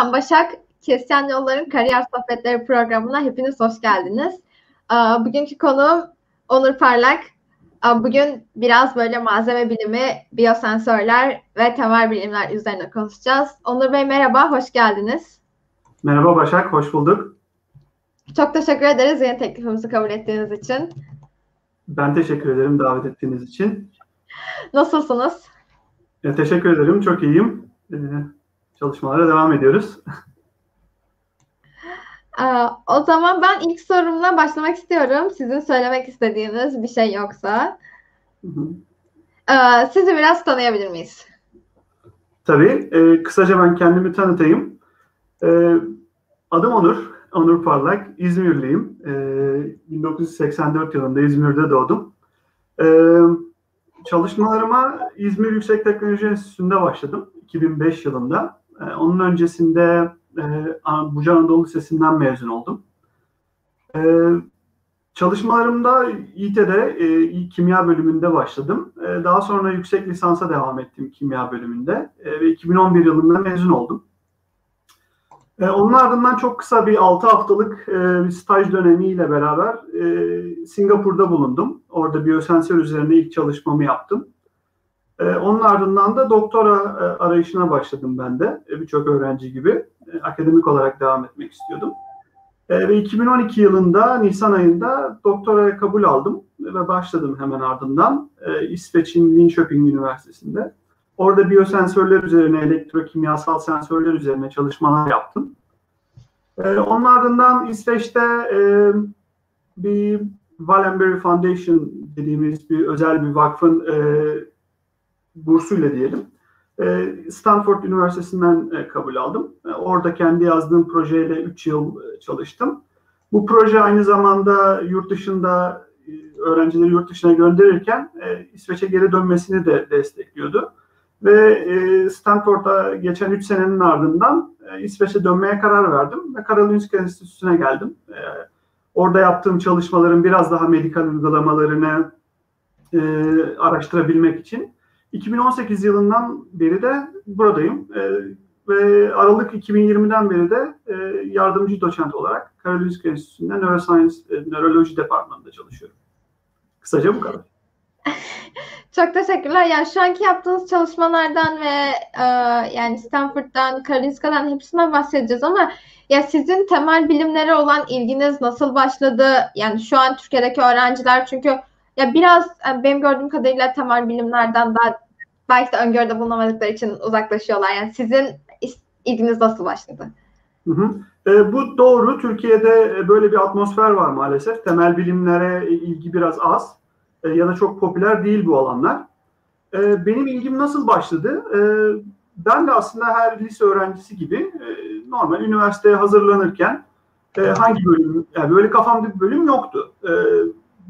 Ben Başak. Kesyen Yolların Kariyer Sohbetleri programına hepiniz hoş geldiniz. Bugünkü konuğum Onur Parlak. Bugün biraz böyle malzeme bilimi, biyosensörler ve temel bilimler üzerine konuşacağız. Onur Bey merhaba, hoş geldiniz. Merhaba Başak, hoş bulduk. Çok teşekkür ederiz yeni teklifimizi kabul ettiğiniz için. Ben teşekkür ederim davet ettiğiniz için. Nasılsınız? Ya, teşekkür ederim, çok iyiyim. Ee, çalışmalara devam ediyoruz. Ee, o zaman ben ilk sorumla başlamak istiyorum. Sizin söylemek istediğiniz bir şey yoksa. Hı hı. Ee, sizi biraz tanıyabilir miyiz? Tabii. E, kısaca ben kendimi tanıtayım. E, adım Onur. Onur Parlak. İzmirliyim. E, 1984 yılında İzmir'de doğdum. E, çalışmalarıma İzmir Yüksek Teknoloji Enstitüsü'nde başladım. 2005 yılında. E, onun öncesinde e, Buca Anadolu Lisesi'nden mezun oldum. E, çalışmalarımda İT'de e, kimya bölümünde başladım. E, daha sonra yüksek lisansa devam ettim kimya bölümünde e, ve 2011 yılında mezun oldum. E, onun ardından çok kısa bir 6 haftalık e, bir staj dönemiyle beraber e, Singapur'da bulundum. Orada biyosensör üzerine ilk çalışmamı yaptım. E, onun ardından da doktora e, arayışına başladım ben de. E, Birçok öğrenci gibi. E, akademik olarak devam etmek istiyordum. Ve 2012 yılında Nisan ayında doktoraya kabul aldım ve başladım hemen ardından e, İsveç'in Linköping Üniversitesi'nde. Orada biyosensörler üzerine, elektrokimyasal sensörler üzerine çalışmalar yaptım. Onun ardından İsveç'te bir Wallenberg Foundation dediğimiz bir özel bir vakfın bursuyla diyelim. E, Stanford Üniversitesi'nden e, kabul aldım. E, orada kendi yazdığım projeyle 3 yıl çalıştım. Bu proje aynı zamanda yurt dışında öğrencileri yurt dışına gönderirken İsveç'e geri dönmesini de destekliyordu. Ve Stanford'a geçen 3 senenin ardından İsveç'e dönmeye karar verdim ve Karolinska Enstitüsü'ne geldim. Orada yaptığım çalışmaların biraz daha medikal uygulamalarını araştırabilmek için 2018 yılından beri de buradayım. E, ve Aralık 2020'den beri de e, yardımcı doçent olarak Karolinska Enstitüsü'nde Neuroscience, e, Nöroloji Departmanı'nda çalışıyorum. Kısaca bu kadar. Çok teşekkürler. Yani şu anki yaptığınız çalışmalardan ve e, yani Stanford'dan, Karolinska'dan hepsinden bahsedeceğiz ama ya sizin temel bilimlere olan ilginiz nasıl başladı? Yani şu an Türkiye'deki öğrenciler çünkü ya biraz e, benim gördüğüm kadarıyla temel bilimlerden daha belki de öngörüde bulunamadıkları için uzaklaşıyorlar. Yani sizin ilginiz nasıl başladı? Hı hı. E, bu doğru. Türkiye'de e, böyle bir atmosfer var maalesef. Temel bilimlere ilgi biraz az e, ya da çok popüler değil bu alanlar. E, benim ilgim nasıl başladı? E, ben de aslında her lise öğrencisi gibi e, normal üniversiteye hazırlanırken e, hangi bölüm, yani böyle kafamda bir bölüm yoktu. E,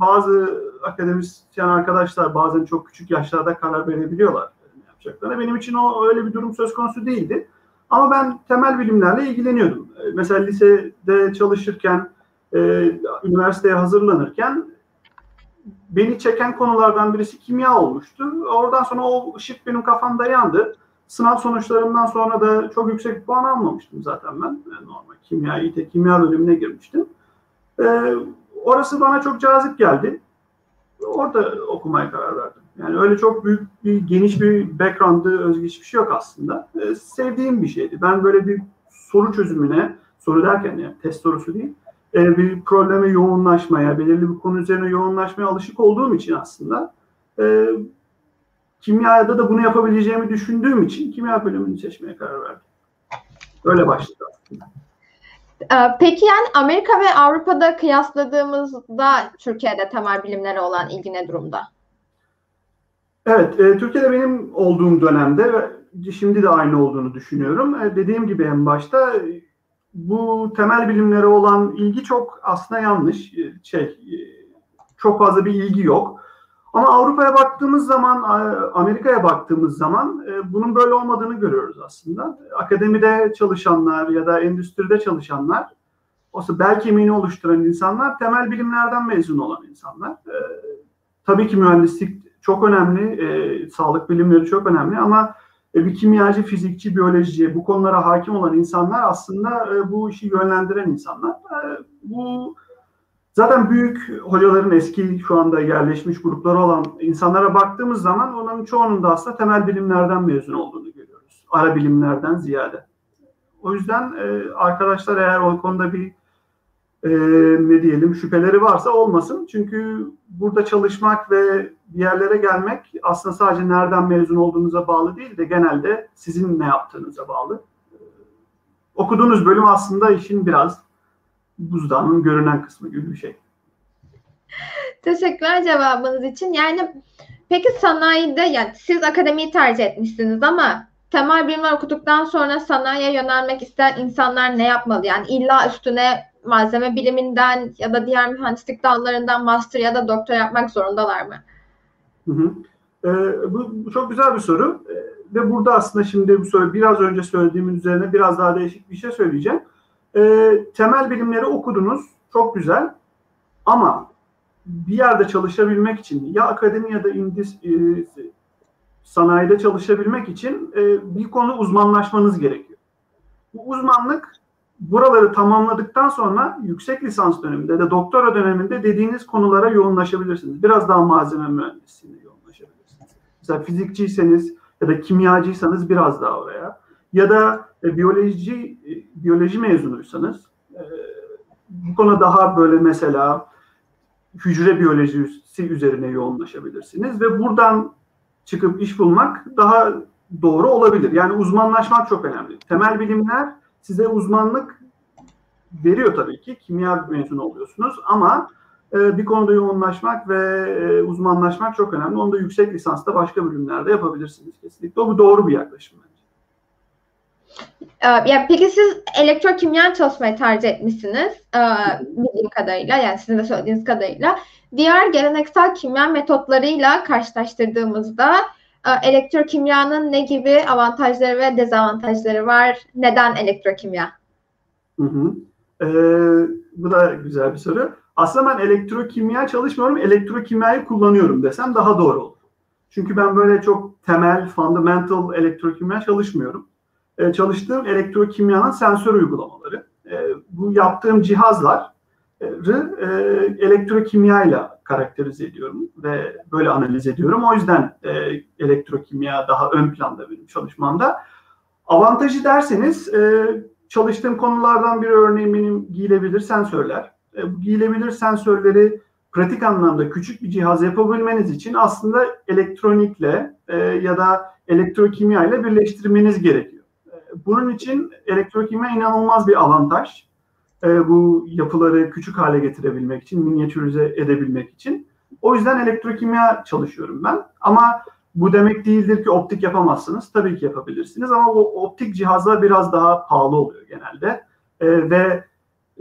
bazı akademisyen arkadaşlar bazen çok küçük yaşlarda karar verebiliyorlar yapacaklarına. Benim için o öyle bir durum söz konusu değildi. Ama ben temel bilimlerle ilgileniyordum. E, mesela lisede çalışırken, e, üniversiteye hazırlanırken beni çeken konulardan birisi kimya olmuştu. Oradan sonra o ışık benim kafamda yandı. Sınav sonuçlarından sonra da çok yüksek bir puan almamıştım zaten ben. Normal kimya, İT kimya bölümüne girmiştim. Ee, orası bana çok cazip geldi. Orada okumaya karar verdim. Yani öyle çok büyük bir geniş bir background'ı hiçbir şey yok aslında. Ee, sevdiğim bir şeydi. Ben böyle bir soru çözümüne, soru derken yani test sorusu değil, e, bir probleme yoğunlaşmaya, belirli bir konu üzerine yoğunlaşmaya alışık olduğum için aslında e, kimyada da bunu yapabileceğimi düşündüğüm için kimya bölümünü seçmeye karar verdim. Öyle başladı aslında. Ee, peki yani Amerika ve Avrupa'da kıyasladığımızda Türkiye'de temel bilimlere olan ilgi ne durumda? Evet, e, Türkiye'de benim olduğum dönemde ve şimdi de aynı olduğunu düşünüyorum. E, dediğim gibi en başta bu temel bilimlere olan ilgi çok aslında yanlış. E, şey, e, çok fazla bir ilgi yok. Ama Avrupa'ya baktığımız zaman, Amerika'ya baktığımız zaman e, bunun böyle olmadığını görüyoruz aslında. Akademide çalışanlar ya da endüstride çalışanlar, olsa bel kemiğini oluşturan insanlar temel bilimlerden mezun olan insanlar. E, tabii ki mühendislik çok önemli, e, sağlık bilimleri çok önemli ama bir kimyacı, fizikçi, biyoloji bu konulara hakim olan insanlar aslında bu işi yönlendiren insanlar. Bu zaten büyük hocaların eski şu anda yerleşmiş grupları olan insanlara baktığımız zaman onların çoğunun da aslında temel bilimlerden mezun olduğunu görüyoruz. Ara bilimlerden ziyade. O yüzden arkadaşlar eğer o konuda bir e, ne diyelim şüpheleri varsa olmasın. Çünkü burada çalışmak ve bir yerlere gelmek aslında sadece nereden mezun olduğunuza bağlı değil de genelde sizin ne yaptığınıza bağlı. E, okuduğunuz bölüm aslında işin biraz buzdağının görünen kısmı gibi bir şey. Teşekkürler cevabınız için. Yani peki sanayide yani siz akademiyi tercih etmişsiniz ama temel bilimler okuduktan sonra sanayiye yönelmek isteyen insanlar ne yapmalı? Yani illa üstüne malzeme biliminden ya da diğer mühendislik dallarından master ya da doktor yapmak zorundalar mı? Hı hı. Ee, bu, bu çok güzel bir soru ee, ve burada aslında şimdi bu soru biraz önce söylediğimin üzerine biraz daha değişik bir şey söyleyeceğim. Ee, temel bilimleri okudunuz, çok güzel ama bir yerde çalışabilmek için ya akademi ya da indis, e, sanayide çalışabilmek için e, bir konu uzmanlaşmanız gerekiyor. Bu uzmanlık buraları tamamladıktan sonra yüksek lisans döneminde de doktora döneminde dediğiniz konulara yoğunlaşabilirsiniz. Biraz daha malzeme mühendisliğine yoğunlaşabilirsiniz. Mesela fizikçiyseniz ya da kimyacıysanız biraz daha oraya. Ya da e, biyoloji e, biyoloji mezunuysanız e, bu konu daha böyle mesela hücre biyolojisi üzerine yoğunlaşabilirsiniz ve buradan çıkıp iş bulmak daha doğru olabilir. Yani uzmanlaşmak çok önemli. Temel bilimler size uzmanlık veriyor tabii ki. Kimya mezunu oluyorsunuz ama e, bir konuda yoğunlaşmak ve e, uzmanlaşmak çok önemli. Onu da yüksek lisansta başka bölümlerde yapabilirsiniz kesinlikle. O bu doğru bir yaklaşım bence. E, ya peki siz elektrokimya çalışmayı tercih etmişsiniz e, bildiğim kadarıyla yani sizin de söylediğiniz kadarıyla. Diğer geleneksel kimya metotlarıyla karşılaştırdığımızda ee, elektrokimyanın ne gibi avantajları ve dezavantajları var? Neden elektrokimya? Hı hı. Ee, bu da güzel bir soru. Aslında ben elektrokimya çalışmıyorum, elektrokimyayı kullanıyorum desem daha doğru olur. Çünkü ben böyle çok temel, fundamental elektrokimya çalışmıyorum. Ee, çalıştığım elektrokimyanın sensör uygulamaları. Ee, bu yaptığım cihazlar e, elektrokimyayla karakterize ediyorum ve böyle analiz ediyorum. O yüzden e, elektrokimya daha ön planda benim çalışmamda. Avantajı derseniz e, çalıştığım konulardan bir örneğin benim giyilebilir sensörler. E, bu giyilebilir sensörleri pratik anlamda küçük bir cihaz yapabilmeniz için aslında elektronikle e, ya da elektrokimya ile birleştirmeniz gerekiyor. Bunun için elektrokimya inanılmaz bir avantaj e, bu yapıları küçük hale getirebilmek için, minyatürize edebilmek için. O yüzden elektrokimya çalışıyorum ben. Ama bu demek değildir ki optik yapamazsınız. Tabii ki yapabilirsiniz ama bu optik cihazlar biraz daha pahalı oluyor genelde. E, ve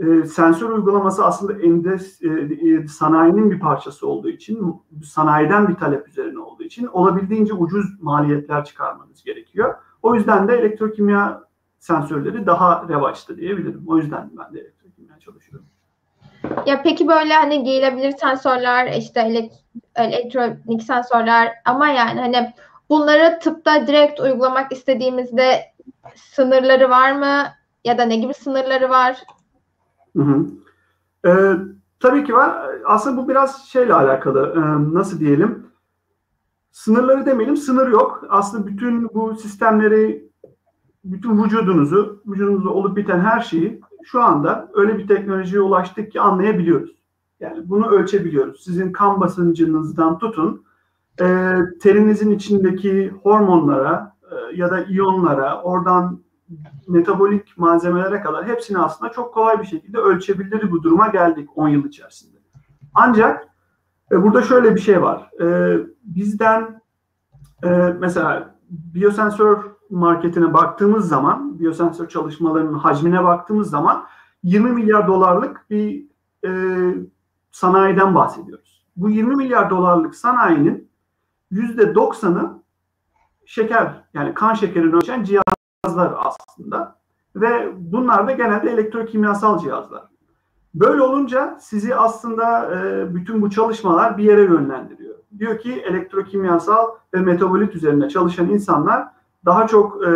e, sensör uygulaması aslında endes, e, e, sanayinin bir parçası olduğu için, sanayiden bir talep üzerine olduğu için olabildiğince ucuz maliyetler çıkarmanız gerekiyor. O yüzden de elektrokimya sensörleri daha revaçta diyebilirim. O yüzden ben de elektrokimya çalışıyorum. Ya peki böyle hani giyilebilir sensörler, işte elek elektronik sensörler ama yani hani bunları tıpta direkt uygulamak istediğimizde sınırları var mı? Ya da ne gibi sınırları var? Hı hı. Ee, tabii ki var. Aslında bu biraz şeyle alakalı. Ee, nasıl diyelim? Sınırları demeyelim. Sınır yok. Aslında bütün bu sistemleri bütün vücudunuzu, vücudunuzda olup biten her şeyi şu anda öyle bir teknolojiye ulaştık ki anlayabiliyoruz. Yani bunu ölçebiliyoruz. Sizin kan basıncınızdan tutun, e, terinizin içindeki hormonlara e, ya da iyonlara, oradan metabolik malzemelere kadar hepsini aslında çok kolay bir şekilde ölçebilir bu duruma geldik 10 yıl içerisinde. Ancak e, burada şöyle bir şey var. E, bizden e, mesela biyosensör marketine baktığımız zaman, biyosensör çalışmalarının hacmine baktığımız zaman 20 milyar dolarlık bir e, sanayiden bahsediyoruz. Bu 20 milyar dolarlık sanayinin %90'ı şeker yani kan şekerini ölçen cihazlar aslında ve bunlar da genelde elektrokimyasal cihazlar. Böyle olunca sizi aslında e, bütün bu çalışmalar bir yere yönlendiriyor. Diyor ki elektrokimyasal ve metabolit üzerine çalışan insanlar daha çok e,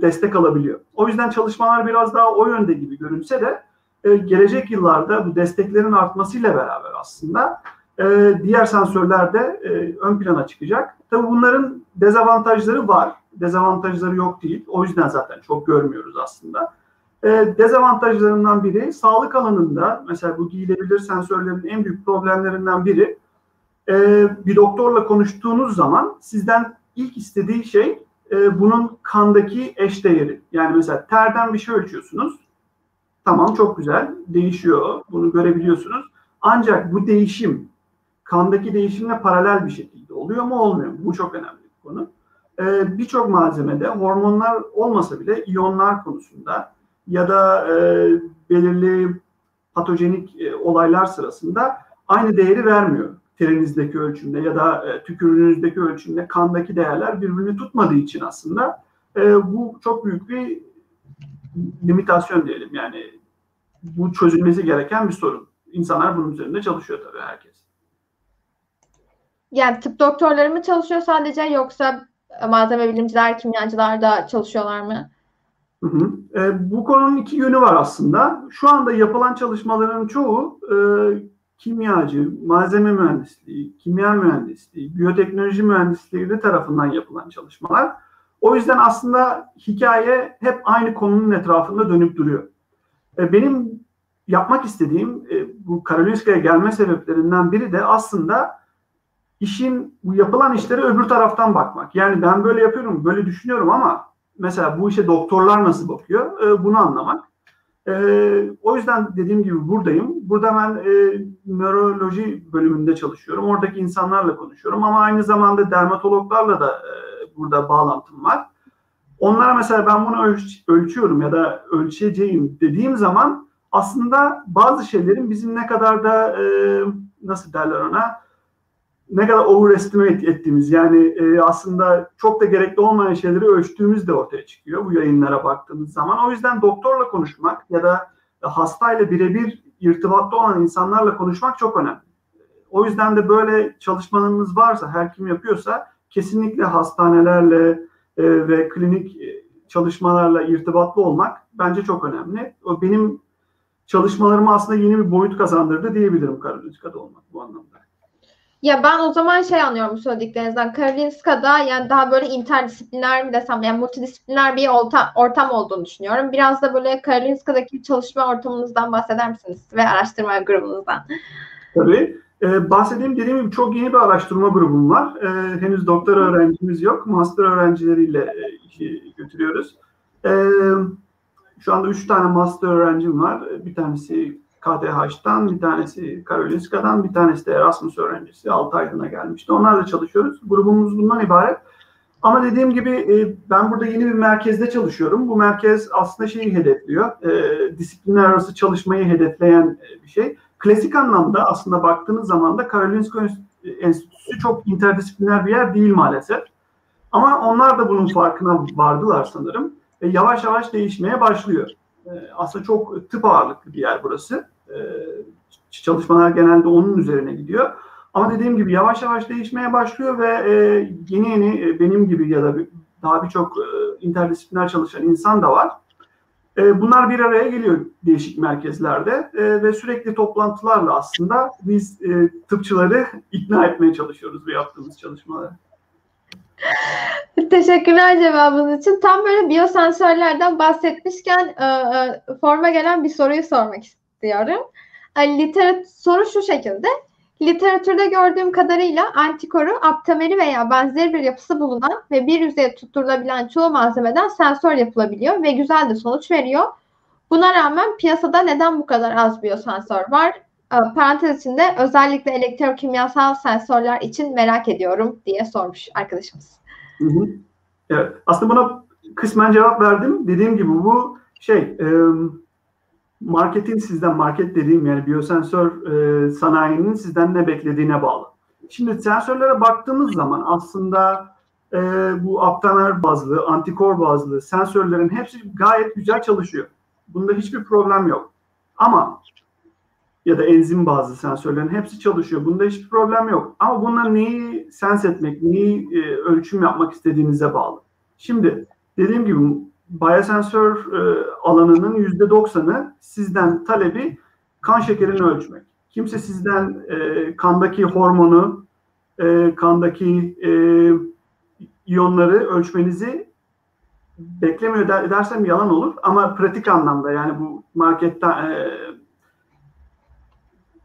destek alabiliyor. O yüzden çalışmalar biraz daha o yönde gibi görünse de e, gelecek yıllarda bu desteklerin artmasıyla beraber aslında e, diğer sensörler de e, ön plana çıkacak. Tabii bunların dezavantajları var. Dezavantajları yok değil. O yüzden zaten çok görmüyoruz aslında. E, dezavantajlarından biri sağlık alanında mesela bu giyilebilir sensörlerin en büyük problemlerinden biri e, bir doktorla konuştuğunuz zaman sizden ilk istediği şey e, bunun kandaki eş değeri. Yani mesela terden bir şey ölçüyorsunuz. Tamam çok güzel değişiyor. Bunu görebiliyorsunuz. Ancak bu değişim kandaki değişimle paralel bir şekilde oluyor mu olmuyor mu? Bu çok önemli bir konu. Ee, Birçok malzemede hormonlar olmasa bile iyonlar konusunda ya da e, belirli patojenik e, olaylar sırasında aynı değeri vermiyor. Terinizdeki ölçümde ya da e, tükürüğünüzdeki ölçümde kandaki değerler birbirini tutmadığı için aslında e, bu çok büyük bir limitasyon diyelim. Yani bu çözülmesi gereken bir sorun. İnsanlar bunun üzerinde çalışıyor tabii herkes. Yani tıp doktorları mı çalışıyor sadece yoksa malzeme bilimciler, kimyacılar da çalışıyorlar mı? Hı hı. E, bu konunun iki yönü var aslında. Şu anda yapılan çalışmaların çoğu e, kimyacı, malzeme mühendisliği, kimya mühendisliği, biyoteknoloji mühendisliği tarafından yapılan çalışmalar. O yüzden aslında hikaye hep aynı konunun etrafında dönüp duruyor. E, benim yapmak istediğim e, bu Karolinska'ya gelme sebeplerinden biri de aslında işin bu yapılan işlere öbür taraftan bakmak. Yani ben böyle yapıyorum, böyle düşünüyorum ama mesela bu işe doktorlar nasıl bakıyor e, bunu anlamak. E, o yüzden dediğim gibi buradayım. Burada ben e, nöroloji bölümünde çalışıyorum. Oradaki insanlarla konuşuyorum ama aynı zamanda dermatologlarla da e, burada bağlantım var. Onlara mesela ben bunu ölç ölçüyorum ya da ölçeceğim dediğim zaman aslında bazı şeylerin bizim ne kadar da e, nasıl derler ona ne kadar overestimate ettiğimiz yani e, aslında çok da gerekli olmayan şeyleri ölçtüğümüz de ortaya çıkıyor bu yayınlara baktığımız zaman. O yüzden doktorla konuşmak ya da hastayla birebir irtibatta olan insanlarla konuşmak çok önemli. O yüzden de böyle çalışmalarınız varsa, her kim yapıyorsa kesinlikle hastanelerle e, ve klinik e, çalışmalarla irtibatlı olmak bence çok önemli. O benim çalışmalarıma aslında yeni bir boyut kazandırdı diyebilirim Karolinska'da olmak bu anlamda. Ya ben o zaman şey anlıyorum söylediklerinizden. Karolinska'da yani daha böyle interdisipliner mi desem yani multidisipliner bir ortam, ortam olduğunu düşünüyorum. Biraz da böyle Karolinska'daki çalışma ortamınızdan bahseder misiniz ve araştırma grubunuzdan? Tabii. Ee, bahsedeyim dediğim gibi çok yeni bir araştırma grubum var. Ee, henüz doktor öğrencimiz yok. Master öğrencileriyle e, götürüyoruz. Ee, şu anda üç tane master öğrencim var. Bir tanesi KTH'dan, bir tanesi Karolinska'dan, bir tanesi de Erasmus öğrencisi Altaydın'a gelmişti. Onlarla çalışıyoruz. Grubumuz bundan ibaret. Ama dediğim gibi e, ben burada yeni bir merkezde çalışıyorum. Bu merkez aslında şeyi hedefliyor. E, disiplinler arası çalışmayı hedefleyen e, bir şey. Klasik anlamda aslında baktığınız zaman da Karolinska Enstitüsü çok interdisipliner bir yer değil maalesef. Ama onlar da bunun farkına vardılar sanırım. E, yavaş yavaş değişmeye başlıyor. Aslında çok tıp ağırlıklı bir yer burası. E, çalışmalar genelde onun üzerine gidiyor. Ama dediğim gibi yavaş yavaş değişmeye başlıyor ve e, yeni yeni e, benim gibi ya da daha birçok e, interdisipliner çalışan insan da var. E, bunlar bir araya geliyor değişik merkezlerde e, ve sürekli toplantılarla aslında biz e, tıpçıları ikna etmeye çalışıyoruz bu yaptığımız çalışmaları. Teşekkürler cevabınız için. Tam böyle biyosensörlerden bahsetmişken e, e, forma gelen bir soruyu sormak istiyorum. E, literat soru şu şekilde. Literatürde gördüğüm kadarıyla antikoru, aptameri veya benzer bir yapısı bulunan ve bir yüzeye tutturulabilen çoğu malzemeden sensör yapılabiliyor ve güzel de sonuç veriyor. Buna rağmen piyasada neden bu kadar az biyosensör var? E, parantez içinde özellikle elektrokimyasal sensörler için merak ediyorum diye sormuş arkadaşımız. Hı hı. Evet. Aslında buna kısmen cevap verdim. Dediğim gibi bu şey e, marketin sizden market dediğim yani biyosensör e, sanayinin sizden ne beklediğine bağlı. Şimdi sensörlere baktığımız zaman aslında e, bu aptamer bazlı, antikor bazlı sensörlerin hepsi gayet güzel çalışıyor. Bunda hiçbir problem yok. Ama ya da enzim bazlı sensörlerin hepsi çalışıyor. Bunda hiçbir problem yok. Ama bunlar neyi sens etmek, neyi e, ölçüm yapmak istediğinize bağlı. Şimdi dediğim gibi biosensör e, alanının yüzde doksanı sizden talebi kan şekerini ölçmek. Kimse sizden e, kandaki hormonu, e, kandaki e, iyonları ölçmenizi beklemiyor der, dersem yalan olur ama pratik anlamda yani bu marketten e,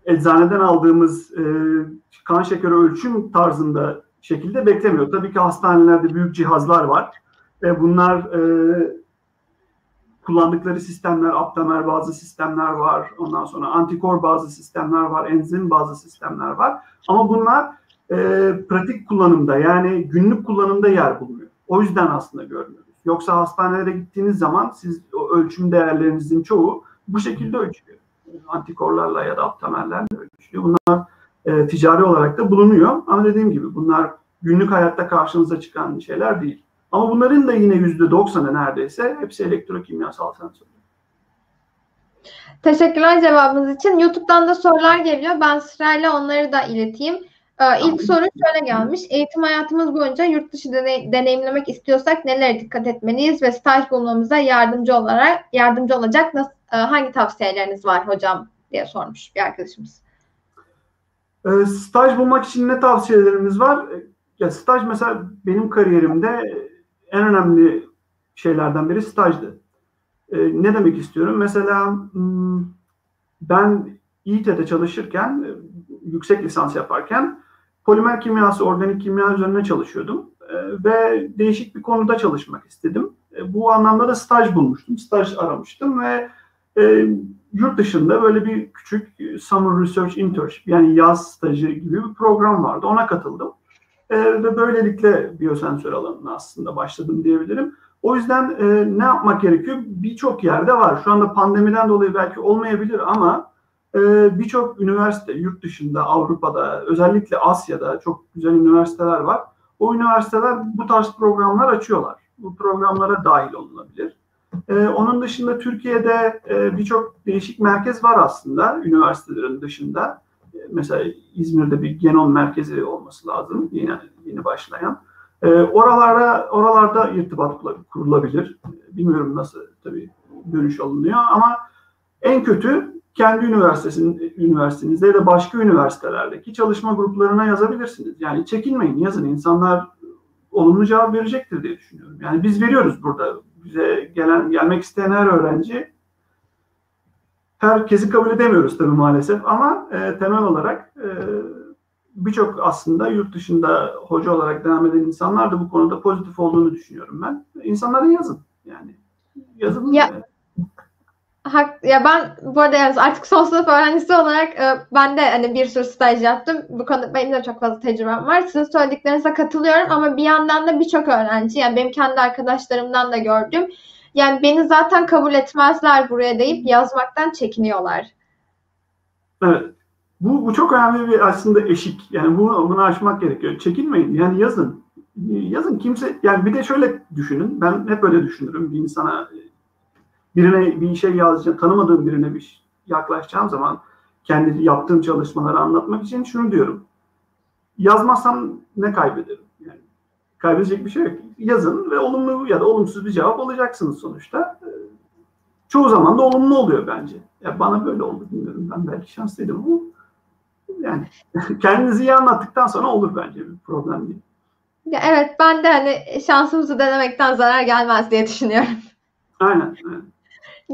eczaneden aldığımız e, kan şekeri ölçüm tarzında şekilde beklemiyor. Tabii ki hastanelerde büyük cihazlar var ve bunlar e, kullandıkları sistemler, aptamer bazı sistemler var. Ondan sonra antikor bazı sistemler var, enzim bazı sistemler var. Ama bunlar e, pratik kullanımda yani günlük kullanımda yer buluyor. O yüzden aslında görmüyoruz. Yoksa hastanelere gittiğiniz zaman siz o ölçüm değerlerinizin çoğu bu şekilde ölçülüyor. Antikorlarla ya da aptamerlerle ölçülüyor. Bunlar e, ticari olarak da bulunuyor. Ama dediğim gibi bunlar günlük hayatta karşınıza çıkan şeyler değil. Ama bunların da yine yüzde doksanı neredeyse hepsi elektrokimyasal sensör. Teşekkürler cevabınız için. YouTube'dan da sorular geliyor. Ben sırayla onları da ileteyim. Ee, ilk soru şöyle gelmiş. Eğitim hayatımız boyunca yurt dışı deney, deneyimlemek istiyorsak nelere dikkat etmeliyiz ve staj bulmamıza yardımcı olarak yardımcı olacak nasıl, e, hangi tavsiyeleriniz var hocam diye sormuş bir arkadaşımız. E, staj bulmak için ne tavsiyelerimiz var? Ya staj mesela benim kariyerimde en önemli şeylerden biri stajdı. E, ne demek istiyorum? Mesela hmm, ben İİT'de çalışırken, e, yüksek lisans yaparken polimer kimyası, organik kimya üzerine çalışıyordum. E, ve değişik bir konuda çalışmak istedim. E, bu anlamda da staj bulmuştum, staj aramıştım ve e, yurt dışında böyle bir küçük Summer Research Internship yani yaz stajı gibi bir program vardı. Ona katıldım. E, ve böylelikle biyosensör alanına aslında başladım diyebilirim. O yüzden e, ne yapmak gerekiyor? Birçok yerde var. Şu anda pandemiden dolayı belki olmayabilir ama e, birçok üniversite yurt dışında, Avrupa'da, özellikle Asya'da çok güzel üniversiteler var. O üniversiteler bu tarz programlar açıyorlar. Bu programlara dahil olunabilir. E, onun dışında Türkiye'de e, birçok değişik merkez var aslında üniversitelerin dışında mesela İzmir'de bir genom merkezi olması lazım yeni yeni başlayan. E, oralarda oralarda irtibat kurulabilir. Bilmiyorum nasıl tabii dönüş alınıyor ama en kötü kendi üniversitesinin üniversitenizde ya da başka üniversitelerdeki çalışma gruplarına yazabilirsiniz. Yani çekinmeyin, yazın. İnsanlar olumlu cevap verecektir diye düşünüyorum. Yani biz veriyoruz burada. Bize gelen gelmek isteyen her öğrenci herkesi kabul edemiyoruz tabii maalesef ama e, temel olarak e, birçok aslında yurt dışında hoca olarak devam eden insanlar da bu konuda pozitif olduğunu düşünüyorum ben. İnsanlara yazın yani. Yazın. Ya, hak, ya ben bu arada yani artık son sınıf öğrencisi olarak e, ben de hani bir sürü staj yaptım. Bu konuda benim de çok fazla tecrübem var. Sizin söylediklerinize katılıyorum ama bir yandan da birçok öğrenci yani benim kendi arkadaşlarımdan da gördüm yani beni zaten kabul etmezler buraya deyip yazmaktan çekiniyorlar. Evet. Bu, bu çok önemli bir aslında eşik. Yani bunu, bunu aşmak gerekiyor. Çekinmeyin. Yani yazın. Yazın kimse yani bir de şöyle düşünün. Ben hep öyle düşünürüm. Bir insana birine bir şey yazacağım, tanımadığım birine bir yaklaşacağım zaman kendi yaptığım çalışmaları anlatmak için şunu diyorum. Yazmazsam ne kaybederim? Kaybedecek bir şey yok. Yazın ve olumlu ya da olumsuz bir cevap alacaksınız sonuçta. Ee, çoğu zaman da olumlu oluyor bence. Ya bana böyle oldu bilmiyorum. Ben belki şanslıydım ama yani kendinizi iyi anlattıktan sonra olur bence bir problem değil. Ya evet ben de hani şansımızı denemekten zarar gelmez diye düşünüyorum. Aynen. aynen.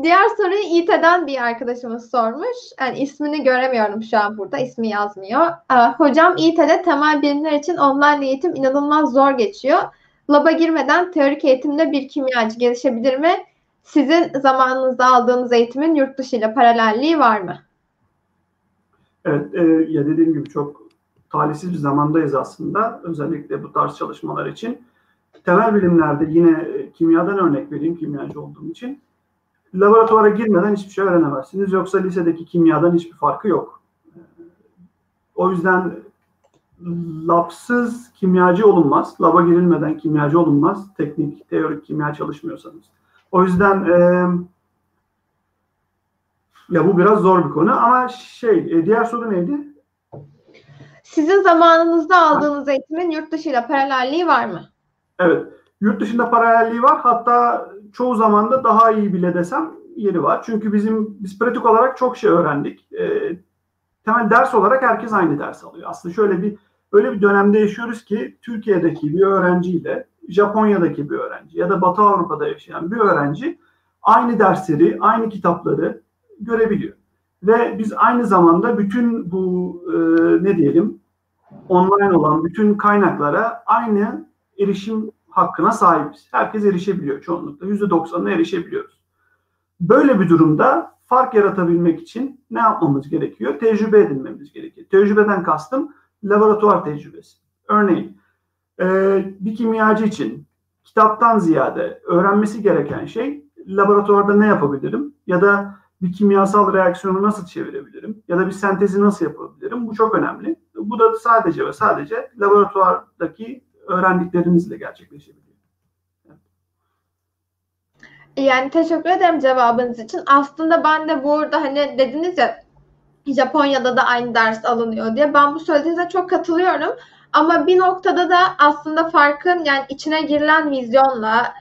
Diğer soruyu İT'den bir arkadaşımız sormuş. Yani ismini göremiyorum şu an burada. İsmi yazmıyor. Ee, hocam İT'de temel bilimler için online eğitim inanılmaz zor geçiyor. Laba girmeden teorik eğitimde bir kimyacı gelişebilir mi? Sizin zamanınızda aldığınız eğitimin yurt dışı ile paralelliği var mı? Evet, e, ya dediğim gibi çok talihsiz bir zamandayız aslında. Özellikle bu tarz çalışmalar için. Temel bilimlerde yine e, kimyadan örnek vereyim kimyacı olduğum için laboratuvara girmeden hiçbir şey öğrenemezsiniz. Yoksa lisedeki kimyadan hiçbir farkı yok. O yüzden labsız kimyacı olunmaz. Laba girilmeden kimyacı olunmaz. Teknik, teorik kimya çalışmıyorsanız. O yüzden e, ya bu biraz zor bir konu ama şey e, diğer soru neydi? Sizin zamanınızda aldığınız eğitimin yurt dışıyla paralelliği var mı? Evet. Yurt dışında paralelliği var. Hatta çoğu zaman da daha iyi bile desem yeri var. Çünkü bizim biz pratik olarak çok şey öğrendik. E, temel ders olarak herkes aynı ders alıyor. Aslında şöyle bir öyle bir dönemde yaşıyoruz ki Türkiye'deki bir öğrenciyle Japonya'daki bir öğrenci ya da Batı Avrupa'da yaşayan bir öğrenci aynı dersleri, aynı kitapları görebiliyor. Ve biz aynı zamanda bütün bu e, ne diyelim online olan bütün kaynaklara aynı erişim hakkına sahibiz. Herkes erişebiliyor çoğunlukla. %90'ına erişebiliyoruz. Böyle bir durumda fark yaratabilmek için ne yapmamız gerekiyor? Tecrübe edinmemiz gerekiyor. Tecrübeden kastım laboratuvar tecrübesi. Örneğin e, bir kimyacı için kitaptan ziyade öğrenmesi gereken şey laboratuvarda ne yapabilirim? Ya da bir kimyasal reaksiyonu nasıl çevirebilirim? Ya da bir sentezi nasıl yapabilirim? Bu çok önemli. Bu da sadece ve sadece laboratuvardaki öğrendiklerinizle gerçekleşebiliyor. Yani teşekkür ederim cevabınız için. Aslında ben de burada hani dediniz ya Japonya'da da aynı ders alınıyor diye. Ben bu söylediğinize çok katılıyorum. Ama bir noktada da aslında farkın yani içine girilen vizyonla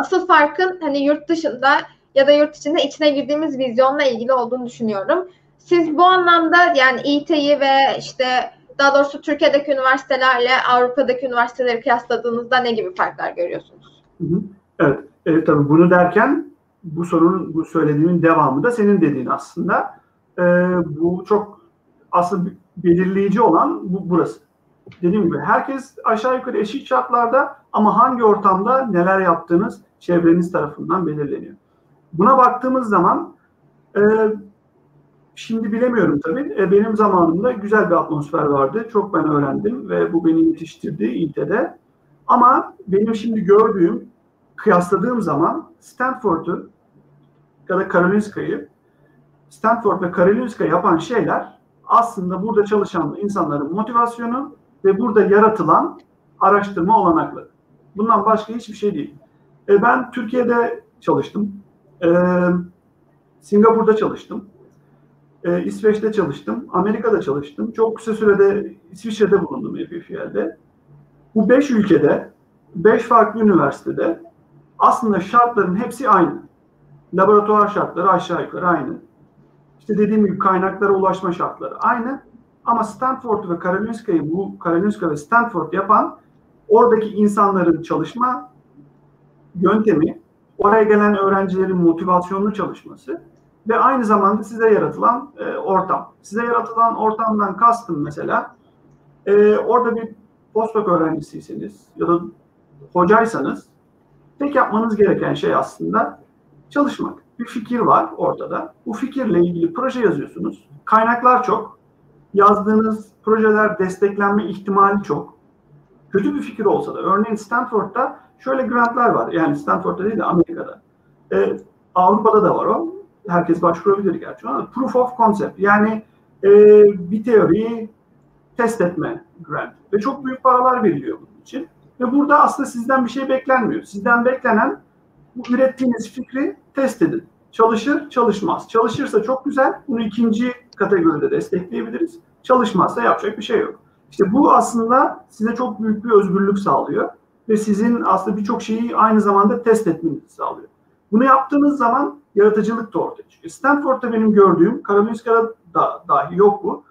asıl farkın hani yurt dışında ya da yurt içinde içine girdiğimiz vizyonla ilgili olduğunu düşünüyorum. Siz bu anlamda yani İT'yi ve işte daha doğrusu Türkiye'deki üniversitelerle Avrupa'daki üniversiteleri kıyasladığınızda ne gibi farklar görüyorsunuz? Evet, evet tabii bunu derken bu sorunun, bu söylediğimin devamı da senin dediğin aslında. Ee, bu çok aslında belirleyici olan bu burası. Dediğim gibi herkes aşağı yukarı eşit şartlarda ama hangi ortamda neler yaptığınız çevreniz tarafından belirleniyor. Buna baktığımız zaman e, şimdi bilemiyorum tabii. E, benim zamanımda güzel bir atmosfer vardı. Çok ben öğrendim ve bu beni yetiştirdi İLTE'de. Ama benim şimdi gördüğüm, kıyasladığım zaman Stanford'u ya da Karolinska'yı Stanford ve Karolinska yapan şeyler aslında burada çalışan insanların motivasyonu ve burada yaratılan araştırma olanakları. Bundan başka hiçbir şey değil. E, ben Türkiye'de çalıştım. E, Singapur'da çalıştım. E, İsveç'te çalıştım. Amerika'da çalıştım. Çok kısa sürede İsviçre'de bulundum EPFL'de. Bu beş ülkede, beş farklı üniversitede aslında şartların hepsi aynı. Laboratuvar şartları aşağı yukarı aynı. İşte dediğim gibi kaynaklara ulaşma şartları aynı. Ama Stanford ve Karolinska'yı bu Karolinska ve Stanford yapan oradaki insanların çalışma yöntemi, oraya gelen öğrencilerin motivasyonlu çalışması ve aynı zamanda size yaratılan e, ortam. Size yaratılan ortamdan kastım mesela e, orada bir postdoc öğrencisiyseniz ya da hocaysanız tek yapmanız gereken şey aslında çalışmak. Bir fikir var ortada. Bu fikirle ilgili proje yazıyorsunuz. Kaynaklar çok. Yazdığınız projeler desteklenme ihtimali çok. Kötü bir fikir olsa da örneğin Stanford'da şöyle grantlar var. Yani Stanford'da değil de Amerika'da. Ee, Avrupa'da da var o. Herkes başvurabilir gerçi ama proof of concept. Yani e, bir teoriyi test etme grant. Ve çok büyük paralar veriliyor bunun için. Ve burada aslında sizden bir şey beklenmiyor. Sizden beklenen bu ürettiğiniz fikri test edin. Çalışır, çalışmaz. Çalışırsa çok güzel. Bunu ikinci kategoride destekleyebiliriz. Çalışmazsa yapacak bir şey yok. İşte bu aslında size çok büyük bir özgürlük sağlıyor ve sizin aslında birçok şeyi aynı zamanda test etmenizi sağlıyor. Bunu yaptığınız zaman yaratıcılık da ortaya çıkıyor. Stanford'da benim gördüğüm, Karolinska'da da dahi yok bu.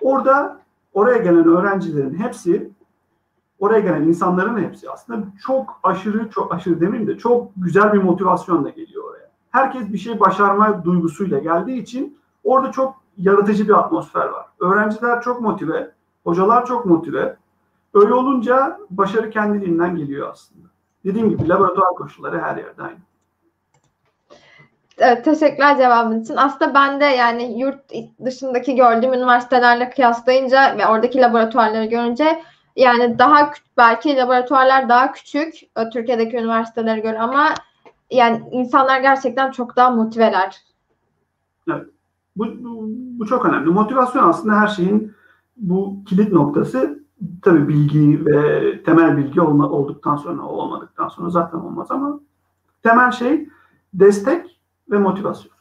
Orada oraya gelen öğrencilerin hepsi, oraya gelen insanların hepsi aslında çok aşırı, çok aşırı demeyeyim de çok güzel bir motivasyonla geliyor oraya. Herkes bir şey başarma duygusuyla geldiği için orada çok yaratıcı bir atmosfer var. Öğrenciler çok motive, hocalar çok motive. Öyle olunca başarı kendiliğinden geliyor aslında. Dediğim gibi laboratuvar koşulları her yerde aynı. Evet, teşekkürler cevabın için. Aslında ben de yani yurt dışındaki gördüğüm üniversitelerle kıyaslayınca ve oradaki laboratuvarları görünce yani daha belki laboratuvarlar daha küçük e, Türkiye'deki üniversitelere göre ama yani insanlar gerçekten çok daha motiveler. Evet. Bu, bu, bu çok önemli. Motivasyon aslında her şeyin bu kilit noktası tabii bilgi ve temel bilgi olma, olduktan sonra olmadıktan sonra zaten olmaz ama temel şey destek ve motivasyon.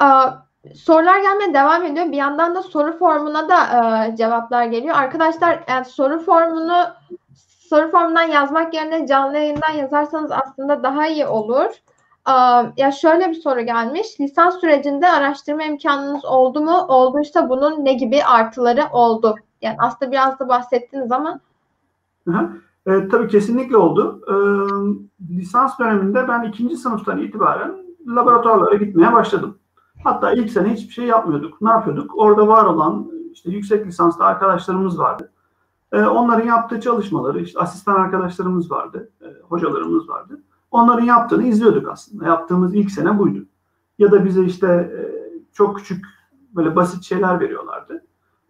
Aa, sorular gelmeye devam ediyor. Bir yandan da soru formuna da e, cevaplar geliyor. Arkadaşlar yani soru formunu soru formundan yazmak yerine canlı yayından yazarsanız aslında daha iyi olur. Aa, ya şöyle bir soru gelmiş. Lisans sürecinde araştırma imkanınız oldu mu? Olduysa bunun ne gibi artıları oldu? Yani aslında biraz da bahsettiniz ama. Hı e, tabii kesinlikle oldu. E, lisans döneminde ben ikinci sınıftan itibaren laboratuvarlara gitmeye başladım. Hatta ilk sene hiçbir şey yapmıyorduk. Ne yapıyorduk? Orada var olan işte yüksek lisanslı arkadaşlarımız vardı. E, onların yaptığı çalışmaları, işte asistan arkadaşlarımız vardı, e, hocalarımız vardı. Onların yaptığını izliyorduk aslında. Yaptığımız ilk sene buydu. Ya da bize işte e, çok küçük böyle basit şeyler veriyorlardı.